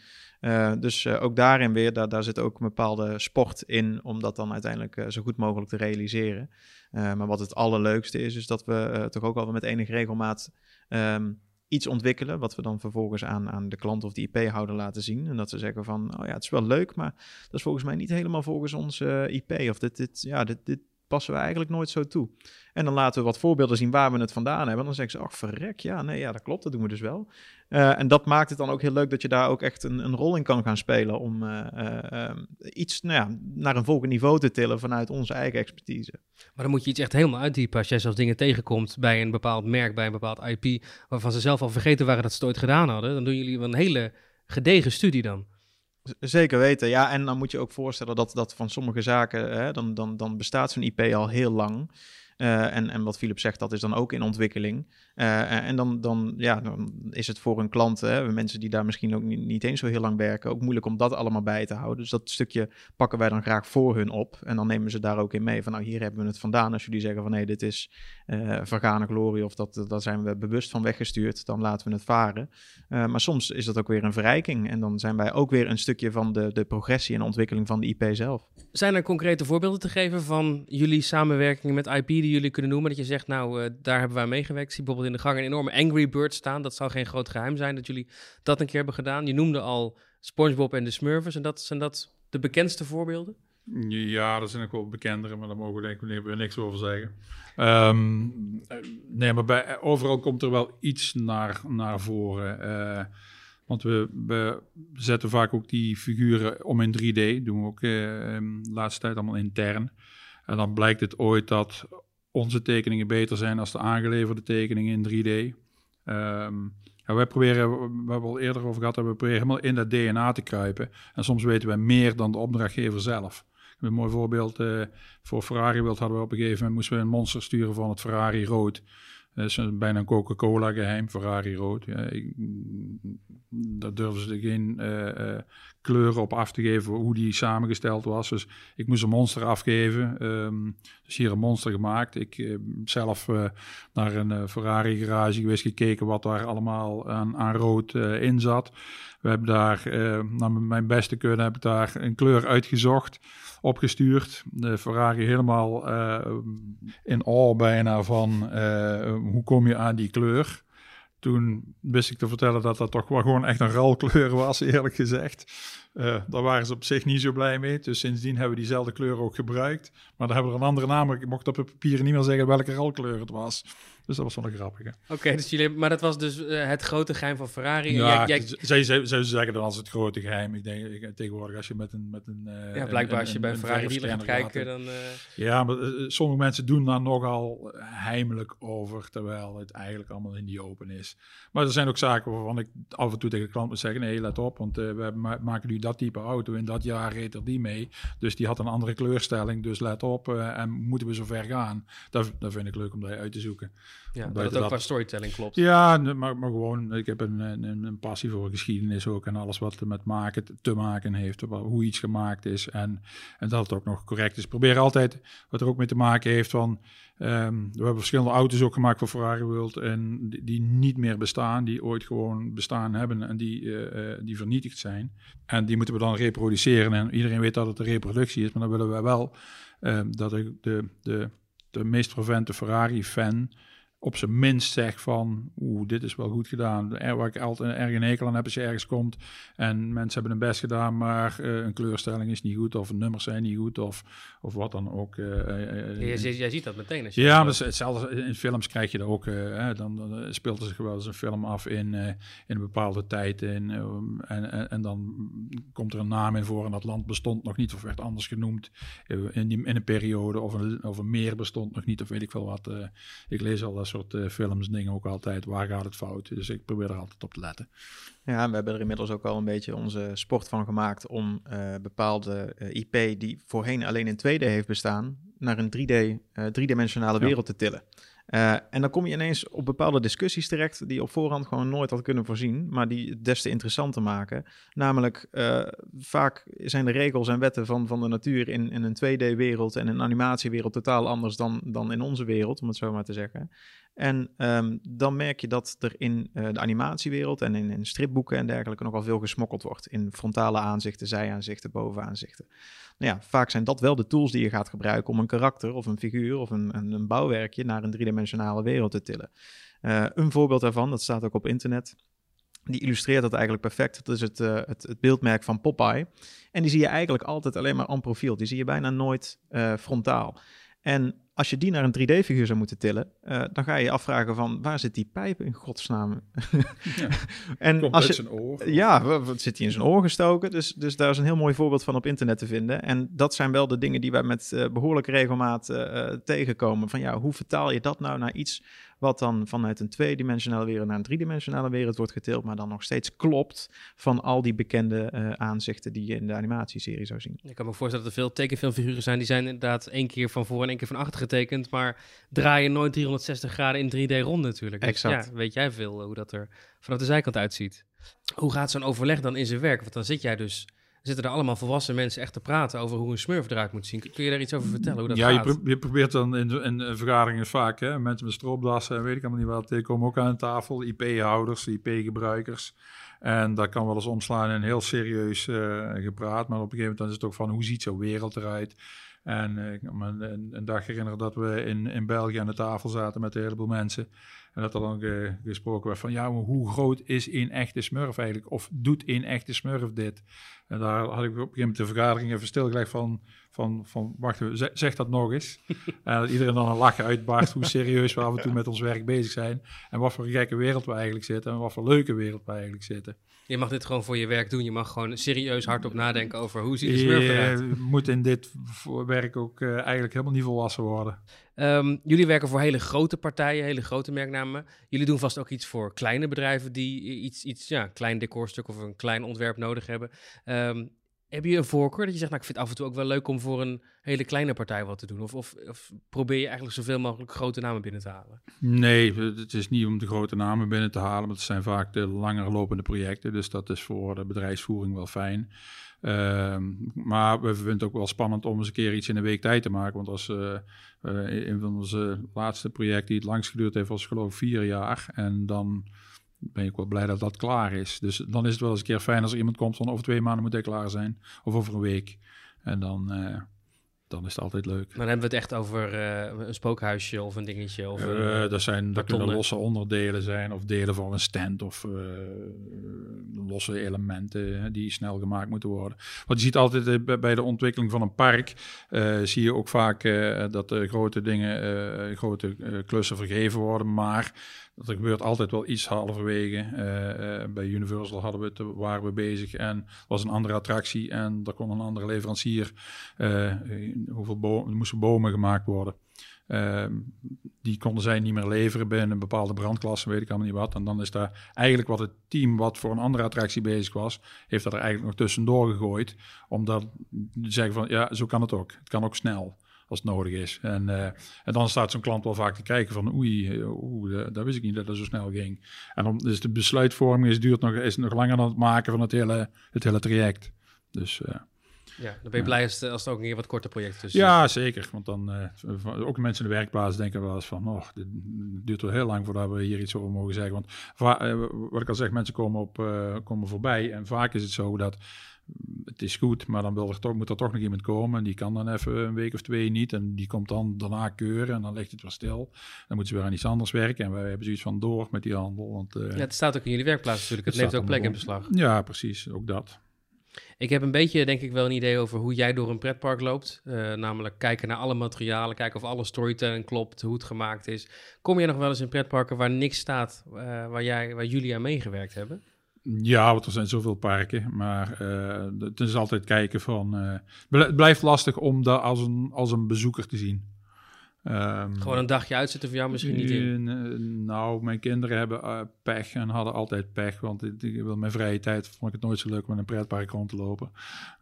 dus ook daarin weer, daar, daar zit ook een bepaalde sport in om dat dan uiteindelijk zo goed mogelijk te realiseren. maar wat het allerleukste is, is dat we toch ook al met enige regelmaat um, iets ontwikkelen, wat we dan vervolgens aan, aan de klant of de IP-houder laten zien. En dat ze zeggen van, oh ja, het is wel leuk, maar dat is volgens mij niet helemaal volgens onze IP. Of dit, dit, ja, dit, dit passen we eigenlijk nooit zo toe. En dan laten we wat voorbeelden zien waar we het vandaan hebben. Dan zeggen ze, ach verrek, ja, nee, ja, dat klopt, dat doen we dus wel. Uh, en dat maakt het dan ook heel leuk dat je daar ook echt een, een rol in kan gaan spelen om uh, uh, iets nou ja, naar een volgend niveau te tillen vanuit onze eigen expertise. Maar dan moet je iets echt helemaal uitdiepen als jij zelfs dingen tegenkomt bij een bepaald merk, bij een bepaald IP, waarvan ze zelf al vergeten waren dat ze het ooit gedaan hadden. Dan doen jullie een hele gedegen studie dan. Zeker weten, ja. En dan moet je ook voorstellen dat, dat van sommige zaken, hè, dan, dan, dan bestaat zo'n IP al heel lang. Uh, en, en wat Philip zegt, dat is dan ook in ontwikkeling. Uh, en dan, dan, ja, dan is het voor een klant, hè, mensen die daar misschien ook niet, eens zo heel lang werken, ook moeilijk om dat allemaal bij te houden. Dus dat stukje pakken wij dan graag voor hun op. En dan nemen ze daar ook in mee van, nou hier hebben we het vandaan. Als jullie zeggen van, nee, dit is uh, vergane glorie of dat, dat zijn we bewust van weggestuurd, dan laten we het varen. maar soms is dat ook weer een verrijking. En dan zijn wij ook weer een stukje van de, de progressie en ontwikkeling van de IP zelf. Zijn er concrete voorbeelden te geven van jullie samenwerking met IP die jullie kunnen noemen? Dat je zegt, nou, daar hebben wij meegewerkt. Bijvoorbeeld in de gang een enorme Angry Bird staan. Dat zal geen groot geheim zijn dat jullie dat een keer hebben gedaan. Je noemde al SpongeBob en de Smurfers. En dat zijn dat de bekendste voorbeelden? Ja, er zijn ook wel bekendere, maar daar mogen we denk ik niks over zeggen. Ehm, nee, maar bij, overal komt er wel iets naar, naar voren. Uh, want we, we, zetten vaak ook die figuren om in 3D. Doen we ook uh, de laatste tijd allemaal intern. En dan blijkt het ooit dat onze tekeningen beter zijn als de aangeleverde tekeningen in 3D. Um, wij proberen, we hebben al eerder over gehad, we proberen helemaal in dat DNA te kruipen. En soms weten we meer dan de opdrachtgever zelf. Een mooi voorbeeld, uh, voor Ferrari hadden we op een gegeven moment moesten we een monster sturen van het Ferrari rood. Dat is bijna een Coca-Cola geheim, Ferrari rood. Ja, ik, daar durven ze geen uh, kleuren op af te geven hoe die samengesteld was. Dus ik moest een monster afgeven. Um, dus hier een monster gemaakt. Ik uh, zelf naar een Ferrari garage geweest, gekeken wat daar allemaal aan, rood in zat. We hebben daar, naar mijn beste kunnen, heb ik daar een kleur uitgezocht opgestuurd. De Ferrari helemaal in awe bijna van hoe kom je aan die kleur. Toen wist ik te vertellen dat dat toch wel gewoon echt een ralkleur was, eerlijk gezegd. Uh, daar waren ze op zich niet zo blij mee. Dus sindsdien hebben we diezelfde kleur ook gebruikt. Maar dan hebben we er een andere naam. Ik mocht op het papier niet meer zeggen welke ralkleur het was. Dus dat was wel een grappige. Oké, dus jullie, maar dat was dus uh, het grote geheim van Ferrari. Ja, jij, jij... Zij, zij, zeggen dan als het grote geheim. Ik denk ik, tegenwoordig als je met een... Met een uh, ja, blijkbaar als je bij een Ferrari gaat kijken, dan... Uh... Ja, maar sommige mensen doen daar nogal heimelijk over, terwijl het eigenlijk allemaal in die open is. Maar er zijn ook zaken waarvan ik af en toe tegen de klant moet zeggen, nee, let op, want we maken nu dat type auto. In dat jaar reed er die mee. Dus die had een andere kleurstelling, dus let op. en moeten we zo ver gaan? Dat vind ik leuk om daar uit te zoeken. Ja, dat het ook qua storytelling klopt. Ja, maar, maar gewoon, ik heb een, een, een, passie voor geschiedenis ook en alles wat er met maken te maken heeft, hoe iets gemaakt is en, en dat het ook nog correct is. Probeer altijd wat er ook mee te maken heeft van, um, we hebben verschillende auto's ook gemaakt voor Ferrari World en die, die niet meer bestaan, die ooit gewoon bestaan hebben en die, uh, die vernietigd zijn. En die moeten we dan reproduceren en iedereen weet dat het een reproductie is, maar dan willen wij wel uh, dat de, de, de, de meest vervente Ferrari-fan op zijn minst zeg van, oeh, dit is wel goed gedaan. Er, waar ik altijd erg een hekel aan heb als je ergens komt en mensen hebben hun best gedaan, maar uh, een kleurstelling is niet goed of nummers zijn niet goed of, of wat dan ook. Uh, uh, jij, jij, ziet dat meteen. Als je ja, maar hetzelfde in films krijg je dat ook. Hè, dan, dan, speelt er zich wel eens een film af in, in een bepaalde tijd in, en, en, en, dan komt er een naam in voor en dat land bestond nog niet of werd anders genoemd in, die, in een periode of een, of een meer bestond nog niet of weet ik veel wat. ik lees al dat soort uh, films dingen ook altijd. Waar gaat het fout? Dus ik probeer er altijd op te letten. Ja, we hebben er inmiddels ook al een beetje onze sport van gemaakt om uh, bepaalde uh, IP die voorheen alleen in 2D heeft bestaan, naar een 3D, driedimensionale ja. wereld te tillen. Uh, en dan kom je ineens op bepaalde discussies terecht die je op voorhand gewoon nooit had kunnen voorzien, maar die het des te interessanter maken. Namelijk, uh, vaak zijn de regels en wetten van, van de natuur in, in een 2D-wereld en een animatiewereld totaal anders dan, dan in onze wereld, om het zo maar te zeggen. En um, dan merk je dat er in uh, de animatiewereld en in, in stripboeken en dergelijke nogal veel gesmokkeld wordt. In frontale aanzichten, zijaanzichten, bovenaanzichten. Nou ja, vaak zijn dat wel de tools die je gaat gebruiken om een karakter of een figuur of een, een, bouwwerkje naar een driedimensionale wereld te tillen. Uh, een voorbeeld daarvan, dat staat ook op internet. Die illustreert dat eigenlijk perfect. Dat is het, uh, het, het, beeldmerk van Popeye. En die zie je eigenlijk altijd alleen maar aan profiel. Die zie je bijna nooit uh, frontaal. En als je die naar een 3D-figuur zou moeten tillen, uh, dan ga je je afvragen van waar zit die pijp in godsnaam? Ja, en als je, zijn oor. Ja, wat zit hij in zijn oor gestoken? Dus, dus daar is een heel mooi voorbeeld van op internet te vinden. En dat zijn wel de dingen die wij met uh, behoorlijke regelmaat uh, tegenkomen. Van ja, hoe vertaal je dat nou naar iets wat dan vanuit een tweedimensionale wereld naar een driedimensionale wereld wordt getild, maar dan nog steeds klopt van al die bekende uh, aanzichten die je in de animatieserie zou zien. Ik kan me voorstellen dat er veel tekenfilmfiguren zijn die zijn inderdaad één keer van voor en één keer van achter getekend, maar draaien nooit 360 graden in 3D rond natuurlijk. Dus exact. Ja, weet jij veel hoe dat er vanaf de zijkant uitziet. Hoe gaat zo'n overleg dan in zijn werk? Want dan zit jij dus zitten er allemaal volwassen mensen echt te praten over hoe een smurf eruit moet zien. Kun je daar iets over vertellen? Hoe dat ja, gaat? Je, je probeert dan in, in, in vergaderingen vaak, hè, mensen met stroopdassen, weet ik allemaal niet wat, die komen ook aan tafel, IP-houders, IP-gebruikers. En dat kan wel eens omslaan in heel serieus uh, gepraat, maar op een gegeven moment is het ook van hoe ziet zo'n wereld eruit? En uh, ik kan me een, een, dag herinneren dat we in, in België aan de tafel zaten met een heleboel mensen. En dat er dan ge, gesproken werd van, ja, maar hoe groot is een echte smurf eigenlijk? Of doet een echte smurf dit? En daar had ik op een gegeven moment de vergadering even stilgelegd van, van, van wacht zeg, dat nog eens. en dat iedereen dan een lachen uitbarst hoe serieus we af en toe met ons werk bezig zijn. En wat voor een gekke wereld we eigenlijk zitten en wat voor leuke wereld we eigenlijk zitten. Je mag dit gewoon voor je werk doen. Je mag gewoon serieus hardop nadenken over hoe ziet de smurf eruit. Je moet in dit werk ook eh, eigenlijk helemaal niet volwassen worden. Ehm, jullie werken voor hele grote partijen, hele grote merknamen. Jullie doen vast ook iets voor kleine bedrijven die iets, iets ja, een klein decorstuk of een klein ontwerp nodig hebben. Ehm, heb je een voorkeur dat je zegt, nou, ik vind het af en toe ook wel leuk om voor een hele kleine partij wat te doen? Of, of, of probeer je eigenlijk zoveel mogelijk grote namen binnen te halen? Nee, het is niet om de grote namen binnen te halen, maar het zijn vaak de langer lopende projecten. Dus dat is voor de bedrijfsvoering wel fijn. Ehm, maar we vinden het ook wel spannend om eens een keer iets in een week tijd te maken. Want als uh, een van onze laatste projecten die het langst geduurd heeft, was geloof ik vier jaar. En dan ben ik wel blij dat dat klaar is. Dus dan is het wel eens een keer fijn als er iemand komt van over twee maanden moet ik klaar zijn. Of over een week. En dan, uh, dan is het altijd leuk. Dan hebben we het echt over uh, een spookhuisje of een dingetje. Of uh, dat, zijn, dat kunnen losse onderdelen zijn of delen van een stand of losse elementen die snel gemaakt moeten worden. Want je ziet altijd bij de ontwikkeling van een park, zie je ook vaak dat de grote dingen, grote klussen vergeven worden. Maar dat er gebeurt altijd wel iets halverwege. Uh, bij Universal hadden we het, waren we bezig en was een andere attractie en er kon een andere leverancier. Uh, hoeveel bomen, er moesten bomen gemaakt worden. Ehm, die konden zij niet meer leveren binnen een bepaalde brandklasse, weet ik allemaal niet wat. En dan is daar eigenlijk wat het team wat voor een andere attractie bezig was, heeft dat er eigenlijk nog tussendoor gegooid. Omdat te zeggen van ja, zo kan het ook. Het kan ook snel als het nodig is. En, uh, en dan staat zo'n klant wel vaak te kijken van oei, oei dat wist ik niet dat het zo snel ging. En dan dus de besluitvorming is, duurt nog, is nog langer dan het maken van het hele, het hele traject. Dus... Uh, ja, dan ben je blij als het, als het ook een keer wat korter project is. Ja, zeker. Want dan, uh, ook mensen in de werkplaats denken wel eens van, oh, dit duurt wel heel lang voordat we hier iets over mogen zeggen. Want wat ik al zeg, mensen komen, op, komen voorbij. En vaak is het zo dat het is goed, maar dan wil er toch, moet er toch nog iemand komen. En die kan dan even een week of twee niet. En die komt dan daarna keuren en dan ligt het weer stil. Dan moeten ze weer aan iets anders werken. En wij hebben zoiets van door met die handel. Want, uh, ja, het staat ook in jullie werkplaats natuurlijk. Het, het neemt ook plek in beslag. Ja, precies. Ook dat. Ik heb een beetje, denk ik, wel een idee over hoe jij door een pretpark loopt. Uh, namelijk kijken naar alle materialen, kijken of alle storytelling klopt, hoe het gemaakt is. Kom je nog wel eens in pretparken waar niks staat, uh, waar, jij, waar jullie aan meegewerkt hebben? Ja, want er zijn zoveel parken. Maar uh, het is altijd kijken van. Uh, het blijft lastig om dat als een, als een bezoeker te zien. Um, Gewoon een dagje uitzetten voor jou misschien niet in? Uh, nou, mijn kinderen hebben pech en hadden altijd pech. Want ik, ik, mijn vrije tijd vond ik het nooit zo leuk om met een pretpark rond te lopen.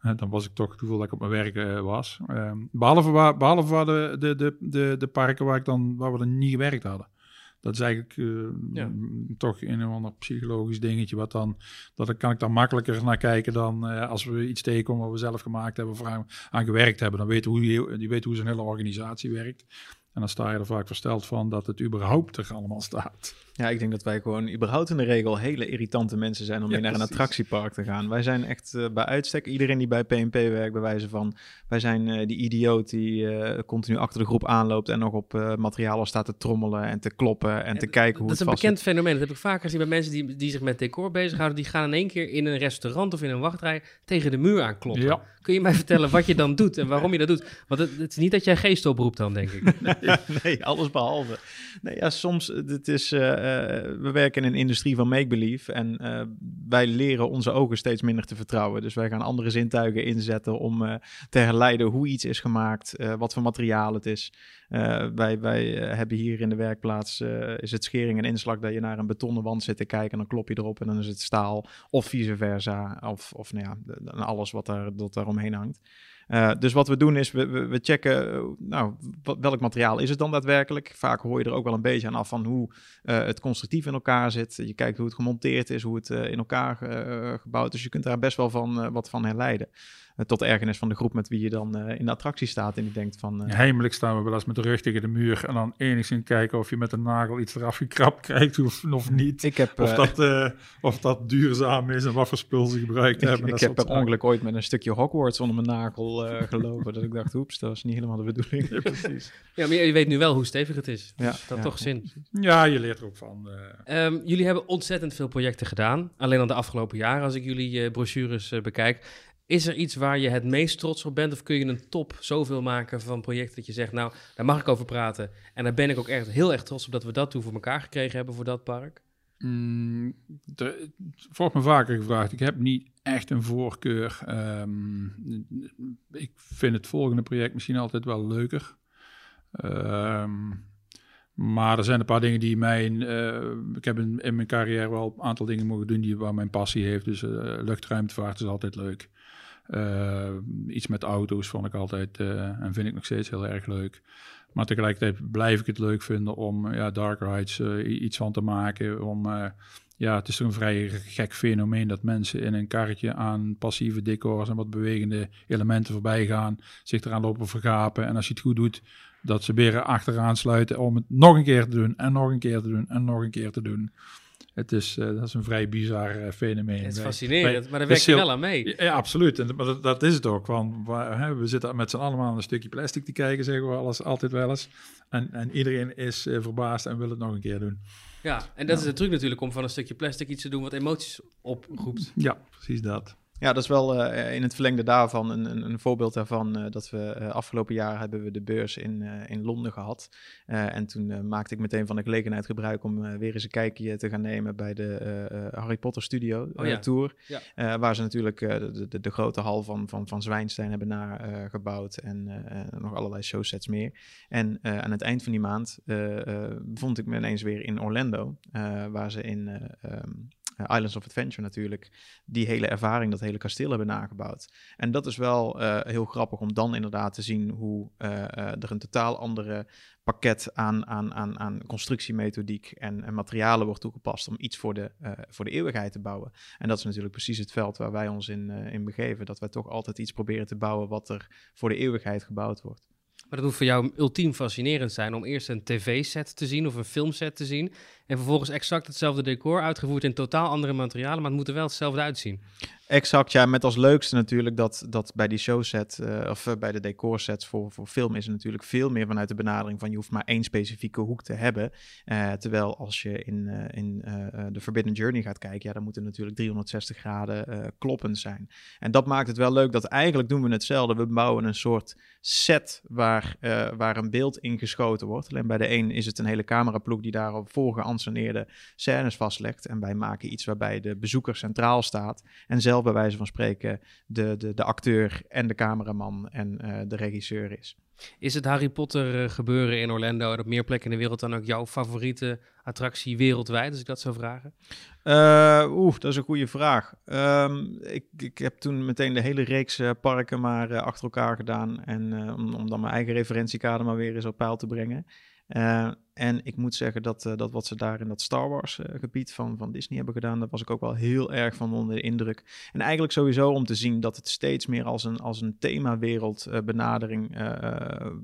dan was ik toch het gevoel dat ik op mijn werk was. Um, behalve waar, behalve waar de, de, de, de, de parken waar, ik dan, waar we dan niet gewerkt hadden. Dat is eigenlijk uh, ja. toch een of ander psychologisch dingetje. Wat dan, dat kan ik dan makkelijker naar kijken dan uh, als we iets tegenkomen wat we zelf gemaakt hebben of aan gewerkt hebben. Dan weten hoe je, die weet hoe zo'n hele organisatie werkt. En dan sta je er vaak versteld van dat het überhaupt er allemaal staat. Ja, ik denk dat wij gewoon überhaupt in de regel hele irritante mensen zijn om ja, mee naar een attractiepark te gaan. Wij zijn echt uh, bij uitstek, iedereen die bij PNP werkt, bij wijze van, wij zijn uh, die idioot die uh, continu achter de groep aanloopt en nog op materialen staat te trommelen en te kloppen en te kijken hoe dat het Dat is een bekend fenomeen. Dat heb ik vaker gezien bij mensen die, die zich met decor bezighouden. Die gaan in één keer in een restaurant of in een wachtrij tegen de muur aankloppen. Ja. Kun je mij vertellen wat je dan doet en waarom je dat doet? Want het, het is niet dat jij geest oproept dan, denk ik. nee, nee, alles behalve. Nee, ja, soms, het is we werken in een industrie van make-believe en uh, wij leren onze ogen steeds minder te vertrouwen. Dus wij gaan andere zintuigen inzetten om uh, te herleiden hoe iets is gemaakt, wat voor materiaal het is. wij wij hebben hier in de werkplaats, is het schering en inslag dat je naar een betonnen wand zit te kijken en dan klop je erop en dan is het staal of vice versa. Of, of nou ja, alles wat daar, dat daar omheen hangt. Dus wat we doen is, we, we, we checken, nou, wat, welk materiaal is het dan daadwerkelijk? Vaak hoor je er ook wel een beetje aan af van hoe uh, het constructief in elkaar zit. Je kijkt hoe het gemonteerd is, hoe het in elkaar gebouwd is. Je kunt daar best wel van, wat van herleiden. Eh, tot ergernis van de groep met wie je dan uh, in de attractie staat. En die denkt van... Uh... Heimelijk staan we wel eens met de rug tegen de muur. En dan enigszins kijken of je met een nagel iets eraf gekrapt krijgt of, of niet. Ik heb, of, dat, uh, of dat duurzaam is en wat voor spul ze gebruikt hebben. Ik, heb per ongeluk ooit met een stukje Hogwarts onder mijn nagel gelopen. dat ik dacht, oeps, dat was niet helemaal de bedoeling. Ja, precies. ja, maar je weet nu wel hoe stevig het is. Dus ja, dat ja, toch zin. Ja, je leert er ook van. Um, jullie hebben ontzettend veel projecten gedaan. Alleen al de afgelopen jaren, als ik jullie brochures bekijk. Is er iets waar je het meest trots op bent? Of kun je een top zoveel maken van projecten dat je zegt, nou, daar mag ik over praten. En daar ben ik ook echt heel erg trots op dat we dat toen voor elkaar gekregen hebben voor dat park. Mm, wordt me vaker gevraagd. Ik heb niet echt een voorkeur. Ehm, ik vind het volgende project misschien altijd wel leuker. Ehm, maar er zijn een paar dingen die mijn. Uh, ik heb in, mijn carrière wel een aantal dingen mogen doen die waar mijn passie heeft. Dus uh, luchtruimtevaart is altijd leuk. Uh, iets met auto's vond ik altijd en vind ik nog steeds heel erg leuk. Maar tegelijkertijd blijf ik het leuk vinden om ja, dark rides uh, iets van te maken. Om, ja, het is toch een vrij gek fenomeen dat mensen in een karretje aan passieve decors en wat bewegende elementen voorbij gaan, zich eraan lopen vergapen. En als je het goed doet, dat ze weer achteraan sluiten om het nog een keer te doen en nog een keer te doen en nog een keer te doen. Het is, uh, dat is een vrij bizar uh, fenomeen. Het is fascinerend, maar daar werk je wel aan mee. Ja, absoluut. En, maar dat, dat, is het ook. Want hè, we zitten met z'n allemaal aan een stukje plastic te kijken, zeggen we alles, altijd wel eens. En, en iedereen is uh, verbaasd en wil het nog een keer doen. Ja, en dat is de truc natuurlijk om van een stukje plastic iets te doen wat emoties oproept. Ja, precies dat. Ja, dat is wel uh, in het verlengde daarvan een, een, een voorbeeld daarvan. Uh, dat we uh, afgelopen jaar hebben we de beurs in, in Londen gehad. en toen maakte ik meteen van de gelegenheid gebruik om weer eens een kijkje te gaan nemen bij de Harry Potter Studio oh, ja. Tour. Ja. waar ze natuurlijk de, de, de, grote hal van, van, van Zwijnstein hebben nagebouwd. en nog allerlei showsets meer. En aan het eind van die maand vond ik me ineens weer in Orlando. waar ze in um, uh, Islands of Adventure natuurlijk, die hele ervaring, dat hele kasteel hebben nagebouwd. En dat is wel uh, heel grappig om dan inderdaad te zien hoe uh, er een totaal andere pakket aan, aan, aan, aan constructiemethodiek en, en materialen wordt toegepast om iets voor de, voor de eeuwigheid te bouwen. En dat is natuurlijk precies het veld waar wij ons in, in begeven, dat wij toch altijd iets proberen te bouwen wat er voor de eeuwigheid gebouwd wordt. Maar dat moet voor jou ultiem fascinerend zijn om eerst een tv-set te zien of een filmset te zien. En vervolgens exact hetzelfde decor, uitgevoerd in totaal andere materialen, maar het moet er wel hetzelfde uitzien. Exact, ja. Met als leukste natuurlijk dat, dat bij die showset, uh, of uh, bij de decorsets voor, voor film is natuurlijk veel meer vanuit de benadering van je hoeft maar één specifieke hoek te hebben. Uh, terwijl als je in, in de Forbidden Journey gaat kijken, ja, dan moet er natuurlijk 360 graden kloppend zijn. En dat maakt het wel leuk dat eigenlijk doen we hetzelfde. We bouwen een soort set waar, waar een beeld ingeschoten wordt. Alleen bij de een is het een hele cameraploeg die daarop voorgeanceneerde scènes vastlegt. En wij maken iets waarbij de bezoeker centraal staat en zelf bij wijze van spreken de, de, de acteur en de cameraman en uh, de regisseur is. Is het Harry Potter uh, gebeuren in Orlando en op meer plekken in de wereld dan ook jouw favoriete attractie wereldwijd, als ik dat zou vragen? Uh, Oeh, dat is een goede vraag. Um, ik, ik heb toen meteen de hele reeks uh, parken maar achter elkaar gedaan. En om, om dan mijn eigen referentiekader maar weer eens op peil te brengen. Uh, en ik moet zeggen dat, uh, dat wat ze daar in dat Star Wars uh, gebied van, van Disney hebben gedaan, daar was ik ook wel heel erg van onder de indruk. En eigenlijk sowieso om te zien dat het steeds meer als een, als een themawereld benadering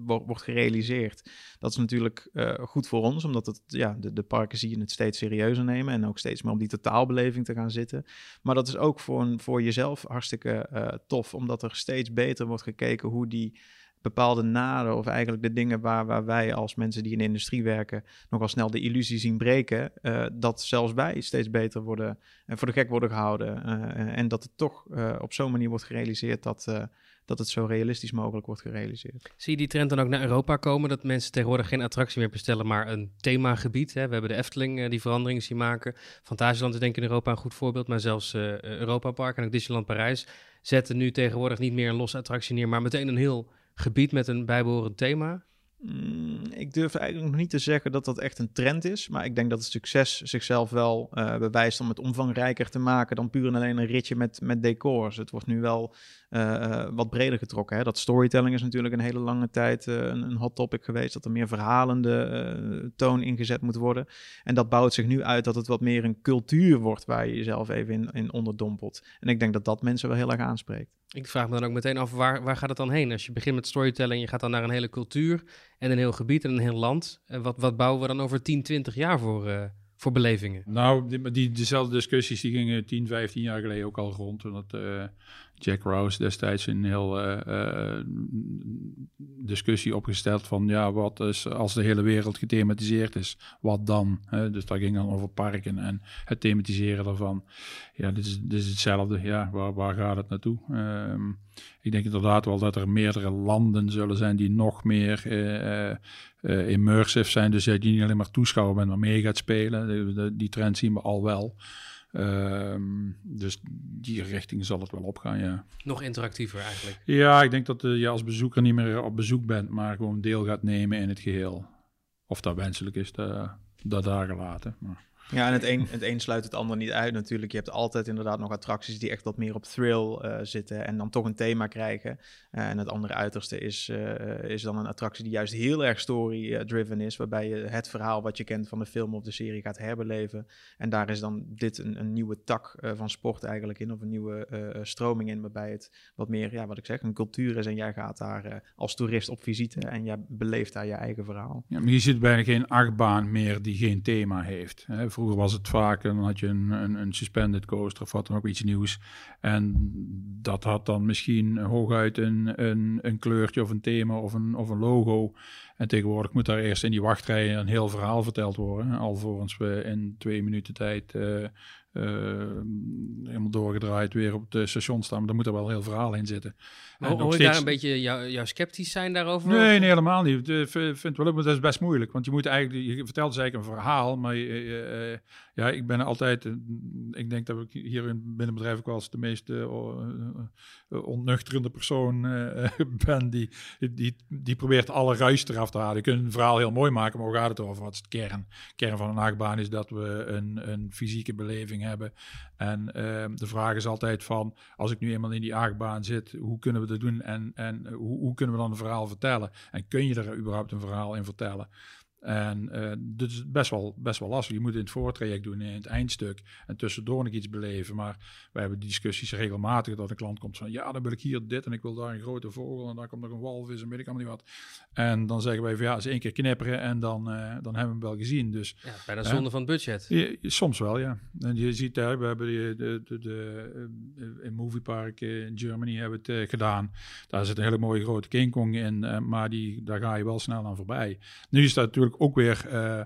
wordt, gerealiseerd. Dat is natuurlijk goed voor ons, omdat het, ja, de, de parken zie je het steeds serieuzer nemen en ook steeds meer om die totaalbeleving te gaan zitten. Maar dat is ook voor, voor jezelf hartstikke tof, omdat er steeds beter wordt gekeken hoe die bepaalde naden of eigenlijk de dingen waar, waar wij als mensen die in de industrie werken nogal snel de illusie zien breken, uh, dat zelfs wij steeds beter worden en uh, voor de gek worden gehouden uh, en dat het toch op zo'n manier wordt gerealiseerd dat, dat het zo realistisch mogelijk wordt gerealiseerd. Zie je die trend dan ook naar Europa komen, dat mensen tegenwoordig geen attractie meer bestellen, maar een themagebied? Hè? We hebben de Efteling die veranderingen zien maken. Fantasieland is denk ik in Europa een goed voorbeeld, maar zelfs Europa Park en ook Disneyland Parijs zetten nu tegenwoordig niet meer een losse attractie neer, maar meteen een heel gebied met een bijbehorend thema? Mm, ik durf eigenlijk nog niet te zeggen dat dat echt een trend is. Maar ik denk dat het succes zichzelf wel uh, bewijst om het omvangrijker te maken dan puur en alleen een ritje met, met decors. Het wordt nu wel uh, wat breder getrokken. Hè? Dat storytelling is natuurlijk een hele lange tijd een, een, hot topic geweest. Dat er meer verhalende toon ingezet moet worden. En dat bouwt zich nu uit dat het wat meer een cultuur wordt waar je jezelf even in, in onderdompelt. En ik denk dat dat mensen wel heel erg aanspreekt. Ik vraag me dan ook meteen af, waar, waar gaat het dan heen? Als je begint met storytelling, je gaat dan naar een hele cultuur en een heel gebied en een heel land. En wat, wat bouwen we dan over 10, 20 jaar voor, uh, voor belevingen? Nou, die, die, dezelfde discussies die gingen 10, 15 jaar geleden ook al rond. En dat, uh, Jack Rouse destijds een heel uh, discussie opgesteld van ja, wat is als de hele wereld gethematiseerd is, wat dan? dus dat ging dan over parken en het thematiseren daarvan. Ja, dit is, dit is hetzelfde. Ja, waar, waar gaat het naartoe? Ehm, ik denk inderdaad wel dat er meerdere landen zullen zijn die nog meer uh, immersive zijn. Dus die niet alleen maar toeschouwer bent, maar mee gaat spelen. die trend zien we al wel. Ehm, dus die richting zal het wel opgaan, ja. Nog interactiever eigenlijk. Ja, ik denk dat uh, je als bezoeker niet meer op bezoek bent, maar gewoon deel gaat nemen in het geheel. Of dat wenselijk is, dat daar gelaten. Maar. Ja, en het een, het sluit het ander niet uit natuurlijk. Je hebt altijd inderdaad nog attracties die echt wat meer op thrill uh, zitten en dan toch een thema krijgen. Uh, en het andere uiterste is, uh, is dan een attractie die juist heel erg story-driven is, waarbij je het verhaal wat je kent van de film of de serie gaat herbeleven. En daar is dan dit een, een nieuwe tak van sport eigenlijk in, of een nieuwe stroming in, waarbij het wat meer, ja, wat ik zeg, een cultuur is en jij gaat daar als toerist op visite en jij beleeft daar je eigen verhaal. Ja, maar je ziet bijna geen achtbaan meer die geen thema heeft. Hè? Vroeger was het vaak, dan had je een, een, een, suspended coaster of wat dan ook iets nieuws. En dat had dan misschien hooguit een, een, een kleurtje of een thema of een, of een logo. En tegenwoordig moet daar eerst in die wachtrij een heel verhaal verteld worden. Alvorens we in twee minuten tijd uh, uh, helemaal doorgedraaid weer op het station staan. Maar daar moet er wel heel verhaal in zitten. Maar hoor steeds... daar een beetje jou, jou sceptisch zijn daarover? Nee, nee helemaal niet. Ik vind wel, dat is best moeilijk. Want je moet eigenlijk, je vertelt dus eigenlijk een verhaal, maar uh, ja, ik ben altijd, ik denk dat ik hier in binnen bedrijf ook wel eens de meest onnuchterende persoon ben die, die, die probeert alle ruis eraf te halen. Je kunt een verhaal heel mooi maken, maar hoe gaat het over? Wat is het kern? kern van een achtbaan is dat we een, een fysieke beleving hebben. En ehm, de vraag is altijd van, als ik nu eenmaal in die achtbaan zit, hoe kunnen we dat doen en, en hoe, hoe kunnen we dan een verhaal vertellen? En kun je er überhaupt een verhaal in vertellen? En uh, dit is best wel, best wel lastig. Je moet in het voortraject doen, in het eindstuk. En tussendoor nog iets beleven. Maar wij hebben discussies regelmatig dat een klant komt van... ja, dan wil ik hier dit en ik wil daar een grote vogel... en dan komt nog een walvis en weet ik allemaal niet wat. En dan zeggen wij van ja, eens één keer knipperen... en dan, uh, dan hebben we hem wel gezien. Dus, ja, bijna uh, zonde van het budget. Je, soms wel, ja. En je ziet daar, we hebben de, de, de, de in Moviepark in Germany hebben het gedaan. Daar zit een hele mooie grote King Kong in... maar die, daar ga je wel snel aan voorbij. Nu is dat natuurlijk ook weer uh,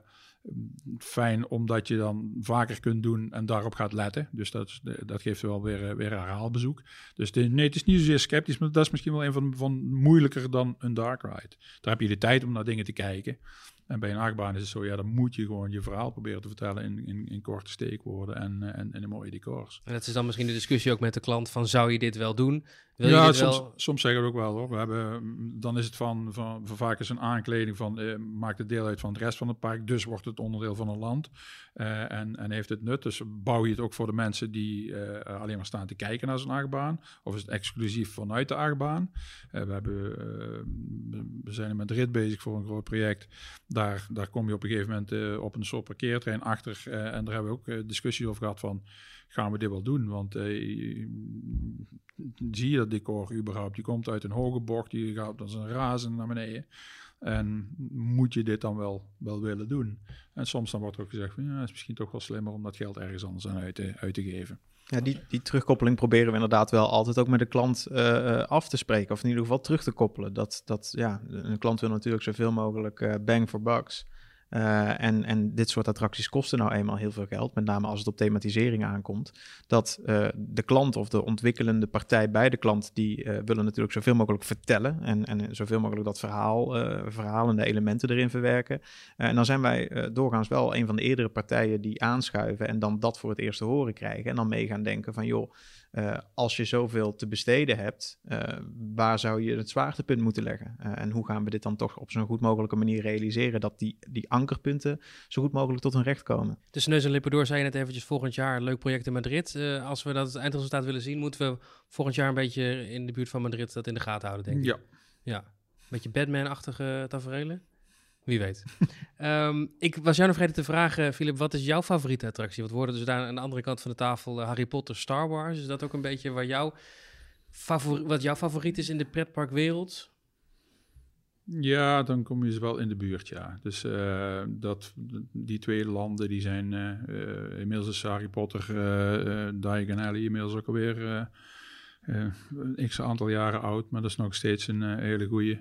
fijn, omdat je dan vaker kunt doen en daarop gaat letten. Dus dat, dat geeft wel weer, eh, weer herhaalbezoek. Dus de, nee, het is niet zozeer sceptisch, maar dat is misschien wel een van, van moeilijker dan een dark ride. Daar heb je de tijd om naar dingen te kijken. En bij een achtbaan is het zo, ja, dan moet je gewoon je verhaal proberen te vertellen in, in, in korte steekwoorden en, eh, en, en mooie decors. En dat is dan misschien de discussie ook met de klant van, zou je dit wel doen? Wil ja, soms, wel... soms zeggen we ook wel hoor. We hebben, dan is het van, van, van vaak is een aankleding van, eh, maakt het deel uit van het rest van het park, dus wordt het onderdeel van een land uh, en, en heeft het nut. Dus bouw je het ook voor de mensen die uh, alleen maar staan te kijken naar zo'n achtbaan, of is het exclusief vanuit de achtbaan? we, hebben, we zijn in Madrid bezig voor een groot project daar, daar kom je op een gegeven moment op een soort parkeertrein achter. En daar hebben we ook discussies over gehad van, gaan we dit wel doen? Want zie je dat decor überhaupt? Je komt uit een hoge bocht, je gaat als een razen naar beneden. En moet je dit dan wel, wel willen doen? En soms dan wordt er ook gezegd, van, ja, het is misschien toch wel slimmer om dat geld ergens anders aan uit te, uit te geven. Ja, die, die terugkoppeling proberen we inderdaad wel altijd ook met de klant uh, af te spreken. Of in ieder geval terug te koppelen. Dat, dat ja, een klant wil natuurlijk zoveel mogelijk bang for bucks. Uh, en, en dit soort attracties kosten nou eenmaal heel veel geld, met name als het op thematisering aankomt. Dat uh, de klant of de ontwikkelende partij bij de klant, die uh, willen natuurlijk zoveel mogelijk vertellen en, en zoveel mogelijk dat verhaal, verhalende elementen erin verwerken. en dan zijn wij doorgaans wel een van de eerdere partijen die aanschuiven en dan dat voor het eerst te horen krijgen. En dan mee gaan denken van joh, uh, als je zoveel te besteden hebt, uh, waar zou je het zwaartepunt moeten leggen? Uh, en hoe gaan we dit dan toch op zo'n goed mogelijke manier realiseren dat die, die ankerpunten zo goed mogelijk tot hun recht komen? Dus neus en lippen door, zei je net eventjes volgend jaar leuk project in Madrid. als we dat het eindresultaat willen zien, moeten we volgend jaar een beetje in de buurt van Madrid dat in de gaten houden, denk ik. Ja. Ja, beetje Batman-achtige tafereelen. Wie weet. um, ik was jou nog vergeten te vragen, Philip, wat is jouw favoriete attractie? Wat worden dus daar aan de andere kant van de tafel uh, Harry Potter, Star Wars? Is dat ook een beetje waar jouw wat jouw favoriet is in de pretparkwereld? Ja, dan kom je ze wel in de buurt, ja. Dus uh, dat, die twee landen, die zijn uh, inmiddels is Harry Potter, uh, Diagon Alley inmiddels ook alweer een x aantal jaren oud, maar dat is nog steeds een hele goede.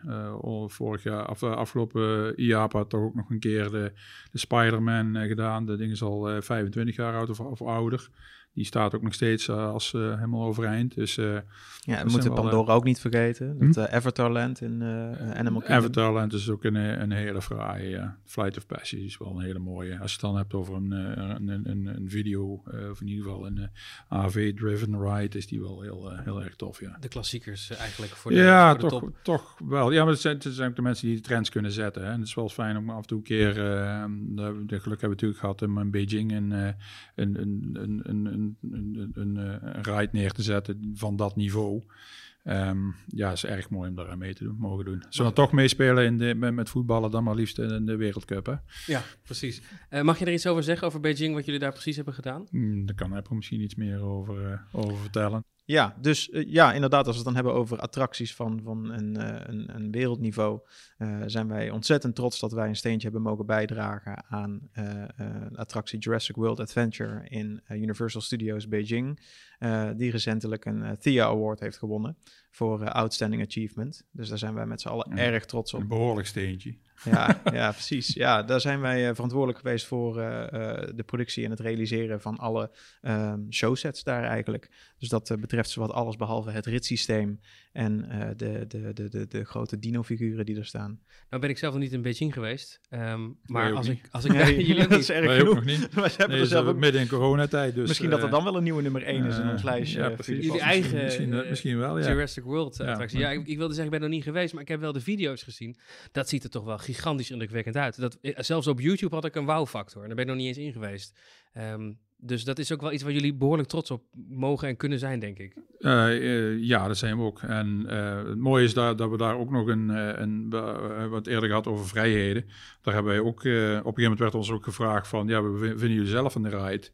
vorig jaar, af, afgelopen IAPA toch ook nog een keer de, de Spider-Man gedaan. Dat ding is al 25 jaar oud of ouder die staat ook nog steeds uh, als uh, helemaal overeind. Dus, uh, ja, we moeten Pandora ook niet vergeten. Hm? Dat Avatarland in Animal Kingdom. Avatarland is ook een, een hele fraaie. Flight of Passage is wel een hele mooie. Als je het dan hebt over een, een, een, een video, of in ieder geval een AV-driven ride, is die wel heel, heel erg tof, ja. De klassiekers eigenlijk voor de, Ja, voor de toch, top. toch wel. Ja, maar het zijn, het zijn ook de mensen die de trends kunnen zetten. Hè. En het is wel fijn om af en toe een keer, de, de geluk hebben we natuurlijk gehad in Beijing, een, een, een, een, een een, een, een, ride neer te zetten van dat niveau. Um, ja, is erg mooi om daar aan mee te doen, mogen doen. Zullen we toch meespelen in de, met, met, voetballen, dan maar liefst in de Wereldcup, hè? Ja, precies. Uh, mag je er iets over zeggen, over Beijing, wat jullie daar precies hebben gedaan? Mm, daar kan Apple misschien iets meer over, uh, over vertellen. Ja, dus uh, ja, inderdaad, als we het dan hebben over attracties van, van een, uh, een, een, wereldniveau, uh, zijn wij ontzettend trots dat wij een steentje hebben mogen bijdragen aan attractie Jurassic World Adventure in Universal Studios Beijing, die recentelijk een THEA Award heeft gewonnen voor Outstanding Achievement. Dus daar zijn wij met z'n allen ja, erg trots op. Een behoorlijk steentje. Ja, ja, precies. Ja, daar zijn wij verantwoordelijk geweest voor de productie en het realiseren van alle um, showsets daar eigenlijk. Dus dat betreft zowat alles behalve het ritssysteem en uh, de, de, de, de, de grote dino-figuren die er staan. Nou ben ik zelf nog niet in Beijing geweest, um, maar als ik, als ik nee, jullie dat is erg genoeg. ook nog niet. Maar ze hebben Nee, er zelf midden in coronatijd. Dus, misschien dat er eh, dan wel een nieuwe nummer 1 is in eh, ons lijstje. ja, eh, precies. Jullie Misschien- eigen misschien, eh, misschien wel, ja. Jurassic World Ja, attractie. Ja, ik, ik wilde zeggen, ik ben er nog niet geweest, maar ik heb wel de video's gezien. Dat ziet er toch wel gigantisch indrukwekkend uit. Dat, eh, zelfs op YouTube had ik een wow-factor en daar ben ik nog niet eens in geweest. Ehm, dus dat is ook wel iets waar jullie behoorlijk trots op mogen en kunnen zijn, denk ik. Eh, eh, ja, dat zijn we ook. En eh, het mooie is daar, dat we daar ook nog een, een wat eerder gehad over vrijheden. Daar hebben wij ook, op een gegeven moment werd ons ook gevraagd van, ja, we vin- vinden jullie zelf de ride?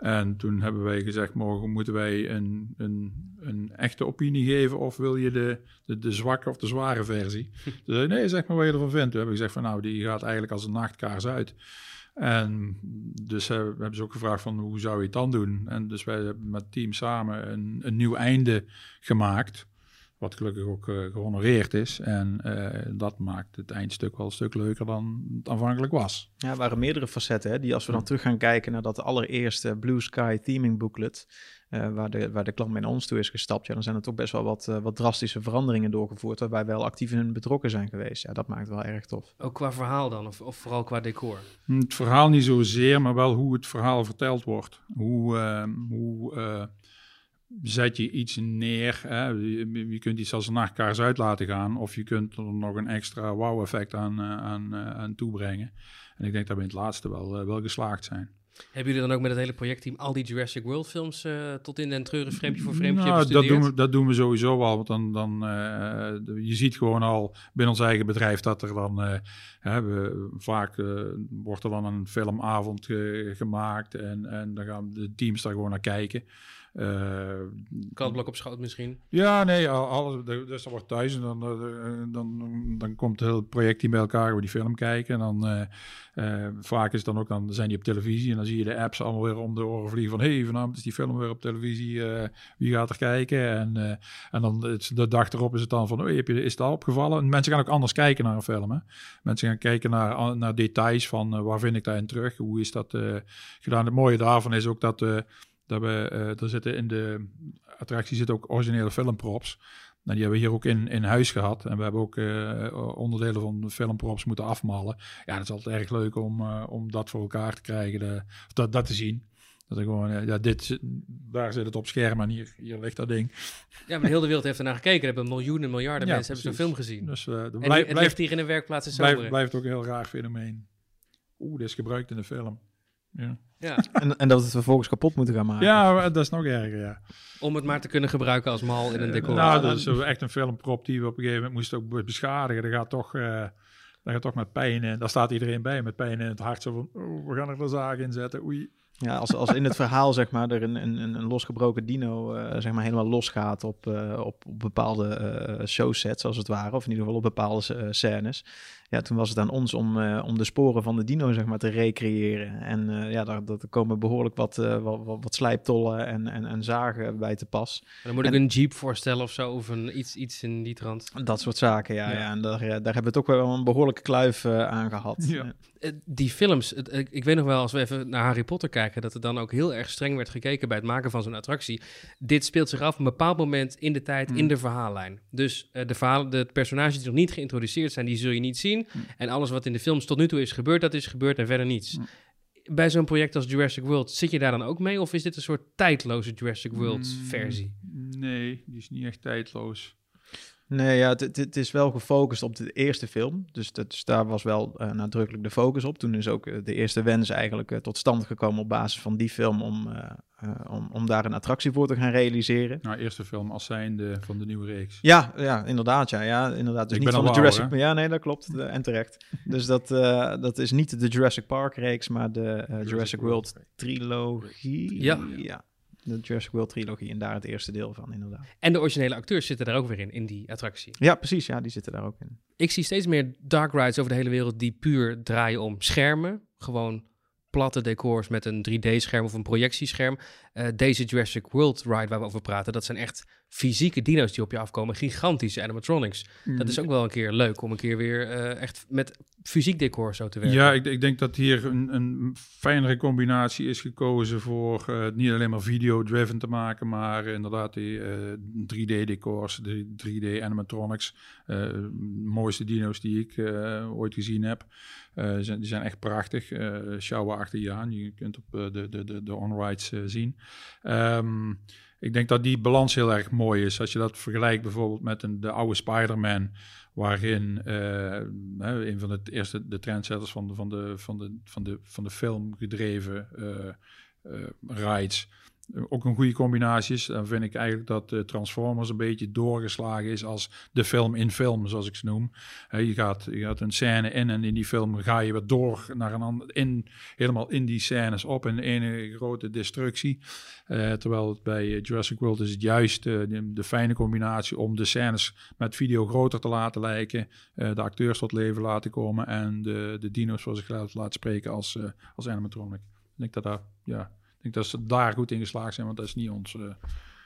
En toen hebben wij gezegd, mogen, moeten wij een, een, een echte opinie geven of wil je de, de, de zwakke of de zware versie? Toen zei nee, zeg maar wat je ervan vindt. Toen hebben we gezegd van, nou, die gaat eigenlijk als een nachtkaars uit. En dus we hebben ze ook gevraagd van hoe zou je het dan doen? En dus wij hebben met het team samen een, een nieuw einde gemaakt. Wat gelukkig ook eh, gehonoreerd is. En eh, dat maakt het eindstuk wel een stuk leuker dan het aanvankelijk was. Ja, er waren meerdere facetten. Hè, die als we dan terug gaan kijken naar dat allereerste Blue Sky theming booklet. eh, waar, de, waar de klant mee naar ons toe is gestapt. Ja, dan zijn er toch best wel wat, wat drastische veranderingen doorgevoerd. Waarbij wij wel actief in betrokken zijn geweest. Ja, dat maakt het wel erg tof. Ook qua verhaal dan, of, of vooral qua decor. Het verhaal niet zozeer, maar wel hoe het verhaal verteld wordt. Hoe, eh, hoe eh, zet je iets neer? Hè? Je, je kunt iets als een nachtkaars uit laten gaan, of je kunt er nog een extra wow-effect aan, eh, aan, eh, aan toebrengen. En ik denk dat we in het laatste wel, eh, wel geslaagd zijn. Hebben jullie dan ook met het hele projectteam al die Jurassic World films tot in den treuren frame voor frame Nou, dat, doen we, dat doen we sowieso al. Want dan, dan, je ziet gewoon al binnen ons eigen bedrijf dat er dan hè, we, vaak wordt er dan een filmavond ge- gemaakt. En, en dan gaan de teams daar gewoon naar kijken. Eh, Kantblok op schoot misschien. ja, nee, al- alles, dus dat wordt thuis en dan, eh, dan, dan komt het hele projectteam bij elkaar over die film kijken. En dan eh, vaak is het dan ook, dan zijn die op televisie en dan zie je de apps allemaal weer om de oren vliegen van hé, hey, vanavond is die film weer op televisie, wie gaat er kijken? En, en dan het, de dag erop is het dan van, oh, heb je, is het al opgevallen? En mensen gaan ook anders kijken naar een film. Hè? Mensen gaan kijken naar, naar details van waar vind ik daarin terug? Hoe is dat gedaan? Het mooie daarvan is ook dat... eh, eh, er zitten in de attractie zitten ook originele filmprops. Nou, die hebben we hier ook in, in huis gehad. En we hebben ook eh, onderdelen van de filmprops moeten afmallen. Ja, dat is altijd erg leuk om, eh, om dat voor elkaar te krijgen. De, of dat, dat te zien. Dat ik gewoon, ja, dit, daar zit het op scherm en hier, hier ligt dat ding. Ja, maar de hele wereld heeft ernaar gekeken. Er hebben miljoenen, miljarden Ja, mensen hebben zo'n film gezien. Dus en blijft, het blijft, ligt hier in de werkplaats in blijft ook een heel raar fenomeen. Oeh, dit is gebruikt in de film. Ja, Ja, En, en dat we het vervolgens kapot moeten gaan maken. ja dat is nog erger, ja. om het maar te kunnen gebruiken als mal in een decor. Nou, dat is echt een filmprop die we op een gegeven moment moesten ook be- beschadigen. Dat gaat toch, eh dat gaat toch met pijn in. Daar staat iedereen bij met pijn in het hart. Zo van, oh, we gaan er een zaag in zetten. Oei. Ja, als, als in het verhaal zeg maar er een, een, een losgebroken dino eh, zeg maar helemaal losgaat op, eh, op, op bepaalde eh, showsets als het ware, of in ieder geval op bepaalde eh, scènes. Ja, toen was het aan ons om, eh, om de sporen van de dino zeg maar, te recreëren. En eh, ja, daar, daar komen behoorlijk wat, uh, wat, wat, wat, slijptollen en, en, en zagen bij te pas. Dan moet ik een jeep voorstellen of zo, of een, iets, iets in die trant. Dat soort zaken, ja. ja. En daar, daar hebben we toch wel een behoorlijke kluif aan gehad. Ja. Die films, ik weet nog wel, als we even naar Harry Potter kijken, dat er dan ook heel erg streng werd gekeken bij het maken van zo'n attractie. Dit speelt zich af op een bepaald moment in de tijd, in mm. de verhaallijn. Dus de, verhalen, de personages die nog niet geïntroduceerd zijn, die zul je niet zien. Hm. En alles wat in de films tot nu toe is gebeurd, dat is gebeurd en verder niets. Hm. Bij zo'n project als Jurassic World, zit je daar dan ook mee? Of is dit een soort tijdloze Jurassic World versie? Nee, die is niet echt tijdloos. Nee, ja, het is wel gefocust op de eerste film. Dus, dat, dus daar was wel uh, nadrukkelijk de focus op. Toen is ook uh, de eerste wens eigenlijk uh, tot stand gekomen op basis van die film om, om, om daar een attractie voor te gaan realiseren. Nou, eerste film als zijnde van de nieuwe reeks. Ja, ja inderdaad. Ja, ja, inderdaad. Dus Ik niet van de Jurassic Park. Ja, nee, dat klopt. en terecht. dus dat, dat is niet de Jurassic Park reeks, maar de Jurassic, Jurassic World trilogie. Ja. ja de Jurassic World trilogie en daar het eerste deel van, inderdaad. En de originele acteurs zitten daar ook weer in, in die attractie. Ja, precies. Ja, die zitten daar ook in. Ik zie steeds meer dark rides over de hele wereld die puur draaien om schermen. Gewoon platte decors met een 3D-scherm of een projectiescherm. Uh, deze Jurassic World ride waar we over praten, dat zijn echt fysieke dino's die op je afkomen. Gigantische animatronics. Dat is mm. ook wel een keer leuk om een keer weer uh, echt met fysiek decor zo te werken. Ja, ik, ik denk dat hier een, een fijnere combinatie is gekozen voor uh, niet alleen maar video-driven te maken, maar inderdaad die 3D-decors, de 3D-animatronics. mooiste dino's die ik ooit gezien heb. zijn, die zijn echt prachtig. Uh, sjouwen achter je aan. Je kunt op de, de, de, de on-rides zien. Um, ik denk dat die balans heel erg mooi is. Als je dat vergelijkt bijvoorbeeld met een, de oude Spider-Man, waarin uh, een van de eerste de trendsetters van de, van de, van de, van de, van de film gedreven uh, rides ook een goede combinatie is. Dan vind ik eigenlijk dat de Transformers een beetje doorgeslagen is als de film in film, zoals ik ze noem. je, gaat, je gaat een scène in en in die film ga je weer door naar een ander, in, helemaal in die scènes op in een grote destructie. Uh, terwijl het bij Jurassic World is het juist de, fijne combinatie om de scènes met video groter te laten lijken, de acteurs tot leven laten komen en de, de dino's voor zich laten spreken als, als animatronic. Ik denk dat daar, ja, ik denk dat ze daar goed in geslaagd zijn, want dat is niet ons.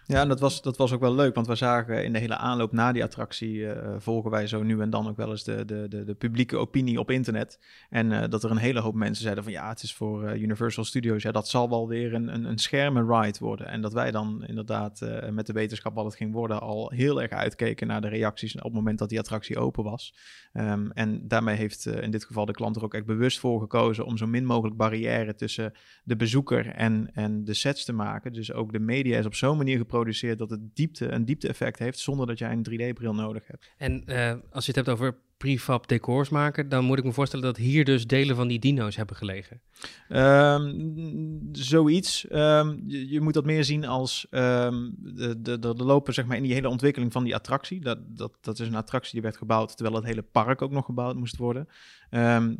Ja, en dat was, dat was ook wel leuk, want we zagen in de hele aanloop na die attractie, uh, volgen wij zo nu en dan ook wel eens de, de, de, de publieke opinie op internet. En uh, dat er een hele hoop mensen zeiden van ja, het is voor uh, Universal Studios, ja, dat zal wel weer een, een, een schermen ride worden. En dat wij dan inderdaad met de wetenschap wat het ging worden al heel erg uitkeken naar de reacties op het moment dat die attractie open was. Um, en daarmee heeft in dit geval de klant er ook echt bewust voor gekozen om zo min mogelijk barrière tussen de bezoeker en, en de sets te maken. Dus ook de media is op zo'n manier geprobeerd geproduceerd dat het diepte, een diepte-effect heeft zonder dat jij een 3D-bril nodig hebt. En uh, als je het hebt over prefab decors maken, dan moet ik me voorstellen dat hier dus delen van die dino's hebben gelegen. Um, zoiets. Um, je, je, moet dat meer zien als um, de, de, de, lopen zeg maar in die hele ontwikkeling van die attractie. Dat, dat, dat is een attractie die werd gebouwd terwijl het hele park ook nog gebouwd moest worden.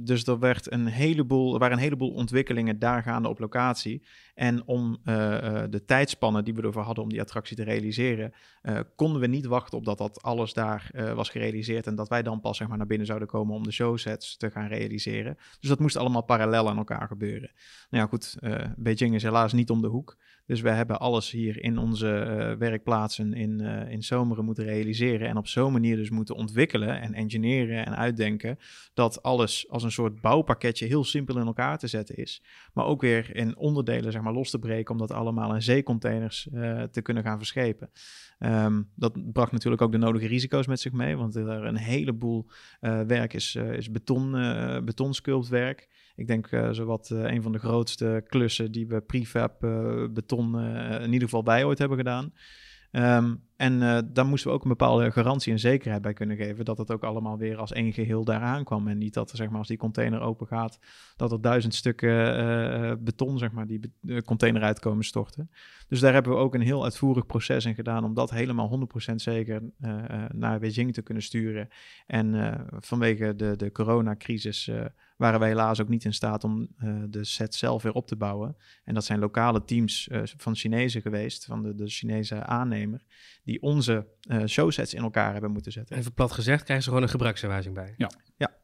Dus er werd een heleboel, waren een heleboel ontwikkelingen daar gaande op locatie. En om uh, uh, de tijdspannen die we ervoor hadden om die attractie te realiseren, uh, konden we niet wachten op dat dat alles daar was gerealiseerd en dat wij dan pas zeg maar, naar binnen zouden komen om de showsets te gaan realiseren. Dus dat moest allemaal parallel aan elkaar gebeuren. Nou ja, goed, Beijing is helaas niet om de hoek. Dus we hebben alles hier in onze werkplaatsen in, in Zomeren moeten realiseren en op zo'n manier dus moeten ontwikkelen en engineeren en uitdenken dat alles als een soort bouwpakketje heel simpel in elkaar te zetten is. Maar ook weer in onderdelen zeg maar, los te breken om dat allemaal in zeecontainers uh, te kunnen gaan verschepen. Um, dat bracht natuurlijk ook de nodige risico's met zich mee, want er een heleboel werk is, is beton, betonsculptwerk. Ik denk zowat een van de grootste klussen die we prefab beton in ieder geval bij ooit hebben gedaan. Um, en uh, daar moesten we ook een bepaalde garantie en zekerheid bij kunnen geven. Dat het ook allemaal weer als één geheel daaraan kwam. En niet dat zeg maar, als die container open gaat, dat er duizend stukken uh, beton zeg maar, die container uitkomen storten. Dus daar hebben we ook een heel uitvoerig proces in gedaan om dat helemaal 100% zeker naar Beijing te kunnen sturen. En vanwege de, de coronacrisis waren wij helaas ook niet in staat om de set zelf weer op te bouwen. En dat zijn lokale teams van Chinezen geweest, van de, de Chinese aannemer die onze uh, showsets in elkaar hebben moeten zetten. Even plat gezegd, krijgen ze gewoon een gebruiksaanwijzing bij. Ja. ja.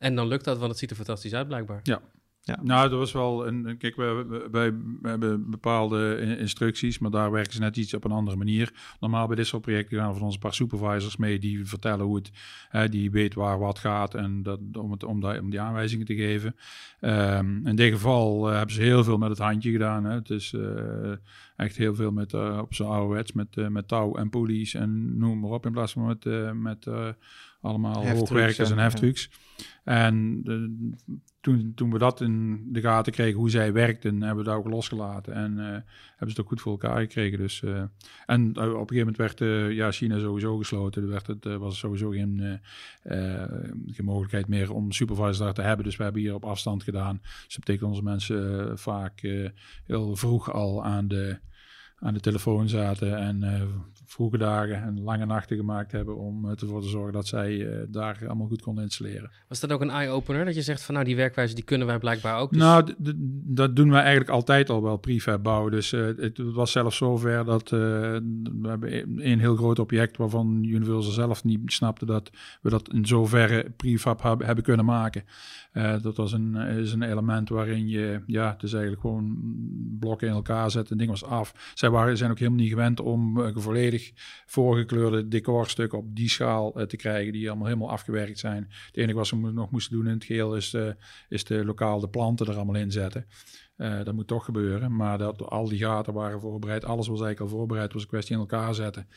En dan lukt dat, want het ziet er fantastisch uit blijkbaar. Ja. Ja. Nou, dat was wel een. Kijk, wij, wij, wij hebben bepaalde in- instructies, maar daar werken ze net iets op een andere manier. Normaal bij dit soort projecten gaan er van ons een paar supervisors mee die vertellen hoe het, hè, die weet waar wat gaat en dat, om, het, om, die, om die aanwijzingen te geven. Ehm, in dit geval eh, hebben ze heel veel met het handje gedaan. Hè. Het is eh, echt heel veel met, eh, op zijn ouderwets met, met touw en pulleys en noem maar op, in plaats van met, met allemaal Heftrucks hoogwerkers en ja. En de, toen, toen we dat in de gaten kregen, hoe zij werkten, hebben we dat ook losgelaten. En eh, hebben ze het ook goed voor elkaar gekregen. Dus, eh, en eh, op een gegeven moment werd eh, ja, China sowieso gesloten. Er werd het, eh, was sowieso geen, eh, eh, mogelijkheid meer om supervisors daar te hebben. Dus we hebben hier op afstand gedaan. Dus dat betekent onze mensen eh, vaak eh, heel vroeg al aan de, aan de telefoon zaten. En eh, vroege dagen en lange nachten gemaakt hebben om eh, ervoor te zorgen dat zij eh, daar allemaal goed konden installeren. Was dat ook een eye-opener? Dat je zegt van nou, die werkwijze die kunnen wij blijkbaar ook. Dus Nou, dat doen wij eigenlijk altijd al wel, prefab bouwen. Dus het was zelfs zover dat we hebben een heel groot object waarvan Universal zelf niet snapte dat we dat in zoverre prefab heb- hebben kunnen maken. Dat was een, is een element waarin je, ja, het is eigenlijk gewoon blokken in elkaar zetten, ding was af. Zij waren, zijn ook helemaal niet gewend om eh, volledig voorgekleurde decorstukken op die schaal eh, te krijgen, die allemaal helemaal afgewerkt zijn. Het enige wat mo- nog moesten doen in het geheel is, eh, is de lokaal de planten er allemaal in zetten. Dat moet toch gebeuren, maar dat, al die gaten waren voorbereid, alles was eigenlijk al voorbereid, was een kwestie in elkaar zetten.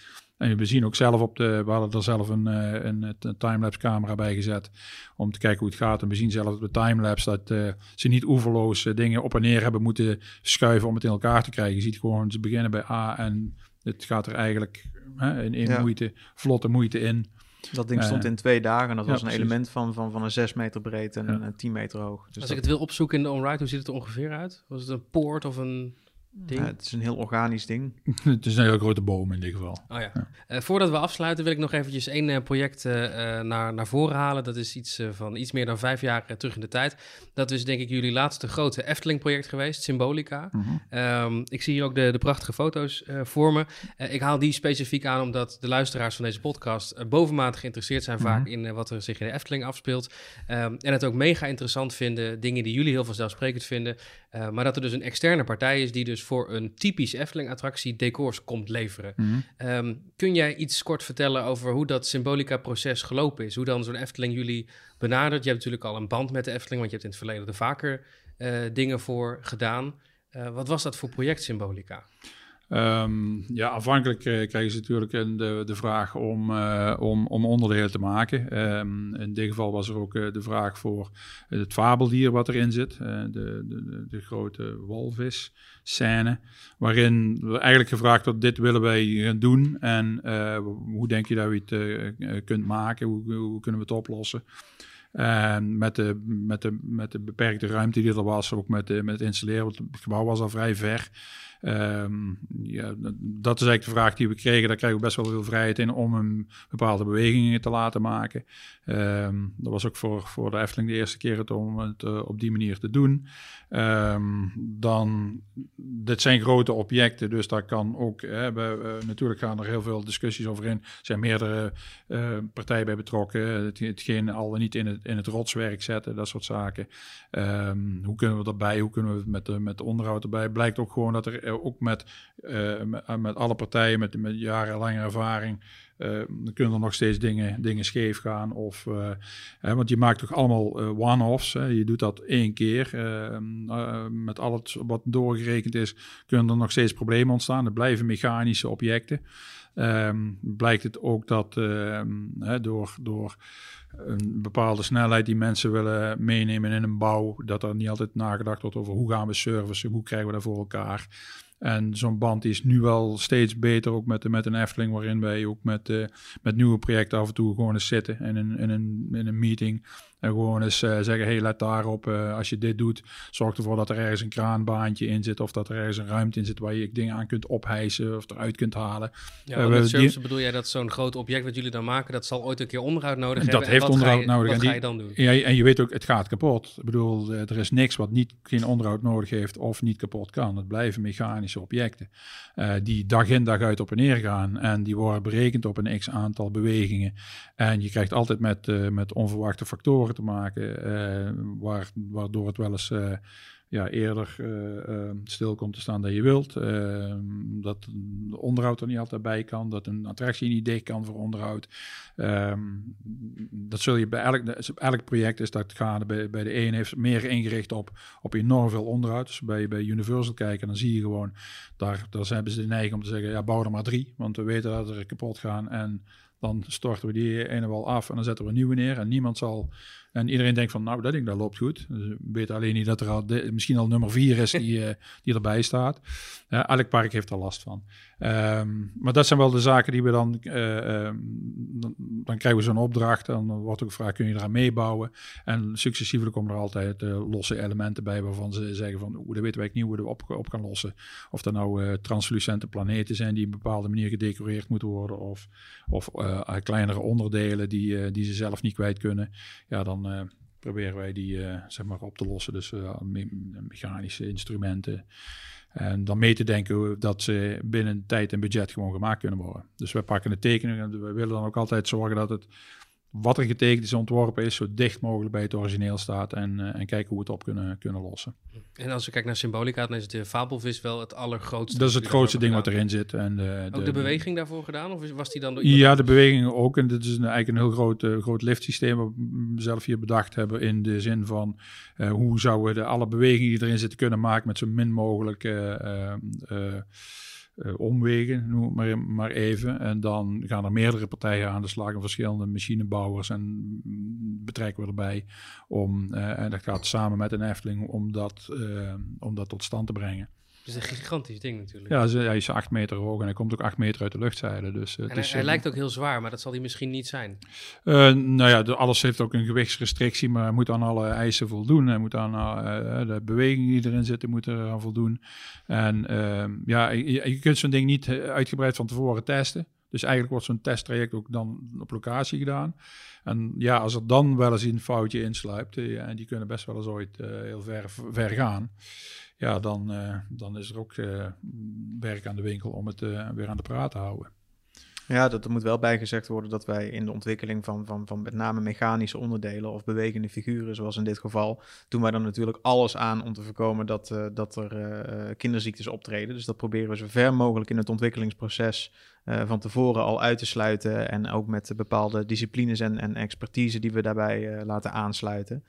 En we zien ook zelf op de, we hadden er zelf een, eh, een, een timelapse camera bij gezet om te kijken hoe het gaat. En we zien zelf op de timelapse dat eh, ze niet oeverloos eh, dingen op en neer hebben moeten schuiven om het in elkaar te krijgen. Je ziet gewoon, ze beginnen bij A en het gaat er eigenlijk hè, in, in Ja. moeite, vlotte moeite in. Dat ding Eh, stond in twee dagen. en Dat ja, was een precies. element van, van, van een 6 meter breed en Ja. een, een 10 meter hoog. Dus Als dat- ik het wil opzoeken in de onride, hoe ziet het er ongeveer uit? Was het een poort of een ding? ja, het is een heel organisch ding. het is een hele grote boom in dit geval. Oh ja. Eh, voordat we afsluiten wil ik nog eventjes één eh, project eh, naar, naar voren halen. Dat is iets eh, van iets meer dan vijf jaar terug in de tijd. Dat is denk ik jullie laatste grote Efteling-project geweest, Symbolica. Ehm, ik zie hier ook de, de prachtige foto's eh, voor me. Eh, ik haal die specifiek aan omdat de luisteraars van deze podcast bovenmatig geïnteresseerd zijn vaak in wat er zich in de Efteling afspeelt. Ehm, en het ook mega interessant vinden, dingen die jullie heel vanzelfsprekend vinden. Eh, maar dat er dus een externe partij is die dus voor een typisch Efteling-attractie decors komt leveren. Ehm, kun jij iets kort vertellen over hoe dat symbolica-proces gelopen is? Hoe dan zo'n Efteling jullie benadert? Je hebt natuurlijk al een band met de Efteling, want je hebt in het verleden er vaker eh, dingen voor gedaan. Eh, wat was dat voor project Symbolica? Ehm, ja, afhankelijk eh, krijgen ze natuurlijk de, de vraag om, eh, om, om onderdelen te maken. Ehm, in dit geval was er ook eh, de vraag voor het fabeldier wat erin zit. de, de, de, grote walvis scène. Waarin we eigenlijk gevraagd wordt, dit willen wij doen. En hoe denk je dat je het kunt maken? Hoe, kunnen we het oplossen? En met de, met, de, met de beperkte ruimte die er was, ook met, met het installeren, want het gebouw was al vrij ver. Ehm, ja, dat- is eigenlijk de vraag die we kregen. Daar krijgen we best wel veel vrijheid in om een bepaalde bewegingen te laten maken. Ehm, dat was ook voor, voor de Efteling de eerste keer het om het eh, op die manier te doen. Ehm, dan, dit zijn grote objecten, dus daar kan ook, hè, we, natuurlijk gaan er heel veel discussies over in. Er zijn meerdere eh, partijen bij betrokken. Het, hetgeen al niet in het, in het rotswerk zetten, dat soort zaken. Hoe kunnen we erbij? Hoe kunnen we met, de, met de onderhoud erbij? Blijkt ook gewoon dat er ook met, eh, met, met alle partijen met, met jarenlange ervaring. eh, kunnen er nog steeds dingen, dingen scheef gaan. Of, eh, hè, want je maakt toch allemaal eh, one-offs. Je doet dat één keer. eh, eh, met al het wat doorgerekend is, kunnen er nog steeds problemen ontstaan. Er blijven mechanische objecten. Ehm, blijkt het ook dat ehm, door, door een bepaalde snelheid die mensen willen meenemen in een bouw, dat er niet altijd nagedacht wordt over hoe gaan we servicen, hoe krijgen we dat voor elkaar. En zo'n band is nu wel steeds beter, ook met, met een Efteling, waarin wij ook met, eh, met nieuwe projecten af en toe gewoon eens zitten in een, in een, in een meeting. En gewoon eens eh, zeggen, hey, let daarop, eh, als je dit doet, zorg ervoor dat er ergens een kraanbaantje in zit, of dat er ergens een ruimte in zit waar je dingen aan kunt ophijsen of eruit kunt halen. Ja, we- met die- bedoel jij dat zo'n groot object wat jullie dan maken, dat zal ooit een keer onderhoud nodig Dat hebben? En heeft ga onderhoud je- nodig. Wat En ga die- je dan doen? Ja, en je weet ook, het gaat kapot. Ik bedoel, eh, er is niks wat niet, geen onderhoud nodig heeft of niet kapot kan. Het blijven mechanische objecten die dag in dag uit op en neer gaan. En die worden berekend op een x aantal bewegingen. En je krijgt altijd met, met onverwachte factoren te maken, eh, waar, waardoor het wel eens eh, ja, eerder eh, stil komt te staan dan je wilt. Eh, dat de onderhoud er niet altijd bij kan, dat een attractie niet dicht kan voor onderhoud. Ehm, dat zul je bij elk, elk project is dat gaande. Bij, bij de een heeft meer ingericht op, op enorm veel onderhoud. Dus bij, bij Universal kijken, dan zie je gewoon, daar, daar hebben ze de neiging om te zeggen, ja, bouw er maar drie, want we weten dat er kapot gaan en dan storten we die ene wel af en dan zetten we een nieuwe neer. En niemand zal. En iedereen denkt van, nou, dat ding dat loopt goed. Dus we weten alleen niet dat er al de, misschien al nummer vier is die, uh, die erbij staat. Uh, elk park heeft er last van. Um, maar dat zijn wel de zaken die we dan. Uh, dan, dan, krijgen we zo'n opdracht. En dan wordt ook gevraagd: kun je eraan meebouwen? En successievelijk komen er altijd losse elementen bij waarvan ze zeggen: van oeh, dat weten wij niet hoe we erop op gaan lossen. Of dat nou translucente planeten zijn die op een bepaalde manier gedecoreerd moeten worden. Of, of kleinere onderdelen die, die ze zelf niet kwijt kunnen. Ja, dan uh, proberen wij die uh, zeg maar op te lossen. Dus uh, me mechanische instrumenten. En dan mee te denken dat ze binnen tijd en budget gewoon gemaakt kunnen worden. Dus wij pakken de tekeningen en we willen dan ook altijd zorgen dat het wat er getekend is, ontworpen is, zo dicht mogelijk bij het origineel staat en, uh, en kijken hoe we het op kunnen, kunnen lossen. En als we kijken naar symbolica, dan is de fabelvis wel het allergrootste. Dat is het grootste ding wat erin zit. En de, ook de, de, beweging daarvoor gedaan, of was die dan? Door ja, de beweging ook. En dit is een, eigenlijk een heel groot, uh, groot liftsysteem wat we zelf hier bedacht hebben in de zin van uh, hoe zouden we de, alle bewegingen die erin zitten kunnen maken met zo min mogelijk uh, omwegen, noem maar, maar even. En dan gaan er meerdere partijen aan de slag, verschillende machinebouwers en betrekken we erbij. Om, uh, en dat gaat samen met een Efteling om dat, uh, om dat tot stand te brengen. Is een gigantisch ding natuurlijk. Ja, hij is acht meter hoog en hij komt ook acht meter uit de luchtzijde. Dus, uh, en hij, hij lijkt ook heel zwaar, maar dat zal hij misschien niet zijn. Uh, nou ja, de, alles heeft ook een gewichtsrestrictie, maar hij moet aan alle eisen voldoen. Hij moet aan uh, de bewegingen die erin zitten, moet aan voldoen. En ehm, ja, je, je kunt zo'n ding niet uitgebreid van tevoren testen. Dus eigenlijk wordt zo'n testtraject ook dan op locatie gedaan. En ja, als er dan wel eens een foutje insluipt, en die kunnen best wel eens ooit heel ver, ver gaan ja, dan, uh, dan is er ook werk aan de winkel om het weer aan de praat te houden. Ja, dat er moet wel bijgezegd worden dat wij in de ontwikkeling van, van, van met name mechanische onderdelen of bewegende figuren, zoals in dit geval, doen wij dan natuurlijk alles aan om te voorkomen dat, uh, dat er uh, kinderziektes optreden. Dus dat proberen we zo ver mogelijk in het ontwikkelingsproces van tevoren al uit te sluiten. En ook met bepaalde disciplines en, en expertise die we daarbij laten aansluiten.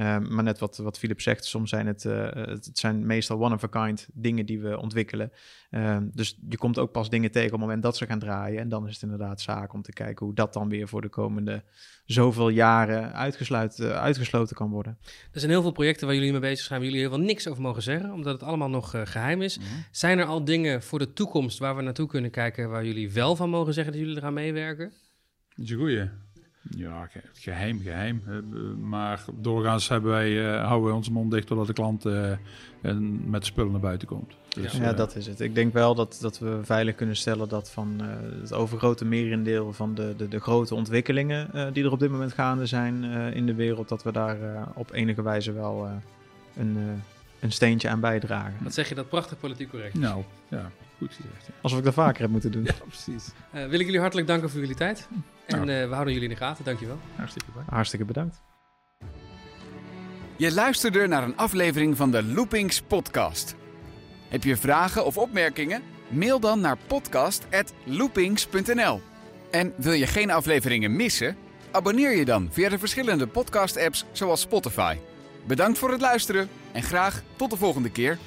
Um, maar net wat, wat Philip zegt, soms zijn het, uh, het zijn meestal one-of-a-kind dingen die we ontwikkelen. Um, dus je komt ook pas dingen tegen op het moment dat ze gaan draaien. En dan is het inderdaad zaak om te kijken hoe dat dan weer voor de komende zoveel jaren uitgesloten, uh, uitgesloten kan worden. Er zijn heel veel projecten waar jullie mee bezig zijn, waar jullie heel veel niks over mogen zeggen, omdat het allemaal nog uh, geheim is. Mm -hmm. Zijn er al dingen voor de toekomst waar we naartoe kunnen kijken, waar jullie wel van mogen zeggen dat jullie eraan meewerken? Dat is een goeie. Ja, geheim, geheim. Maar doorgaans hebben wij, uh, houden we onze mond dicht totdat de klant uh, met spullen naar buiten komt. Dus, ja, uh, dat is het. Ik denk wel dat, dat we veilig kunnen stellen dat van het overgrote merendeel van de, de, de grote ontwikkelingen die er op dit moment gaande zijn in de wereld, dat we daar op enige wijze wel een, een steentje aan bijdragen. Wat zeg je dat prachtig politiek correct? Nou, ja. Goed gezegd. Ja. Alsof ik dat vaker heb moeten doen. Ja, precies. Uh, wil ik jullie hartelijk danken voor jullie tijd. En nou. uh, we houden jullie in de gaten. Dankjewel. Hartstikke bedankt. Hartstikke bedankt. Je luisterde naar een aflevering van de Loopings podcast. Heb je vragen of opmerkingen? Mail dan naar podcast.loopings.nl. En wil je geen afleveringen missen? Abonneer je dan via de verschillende podcast-apps zoals Spotify. Bedankt voor het luisteren en graag tot de volgende keer.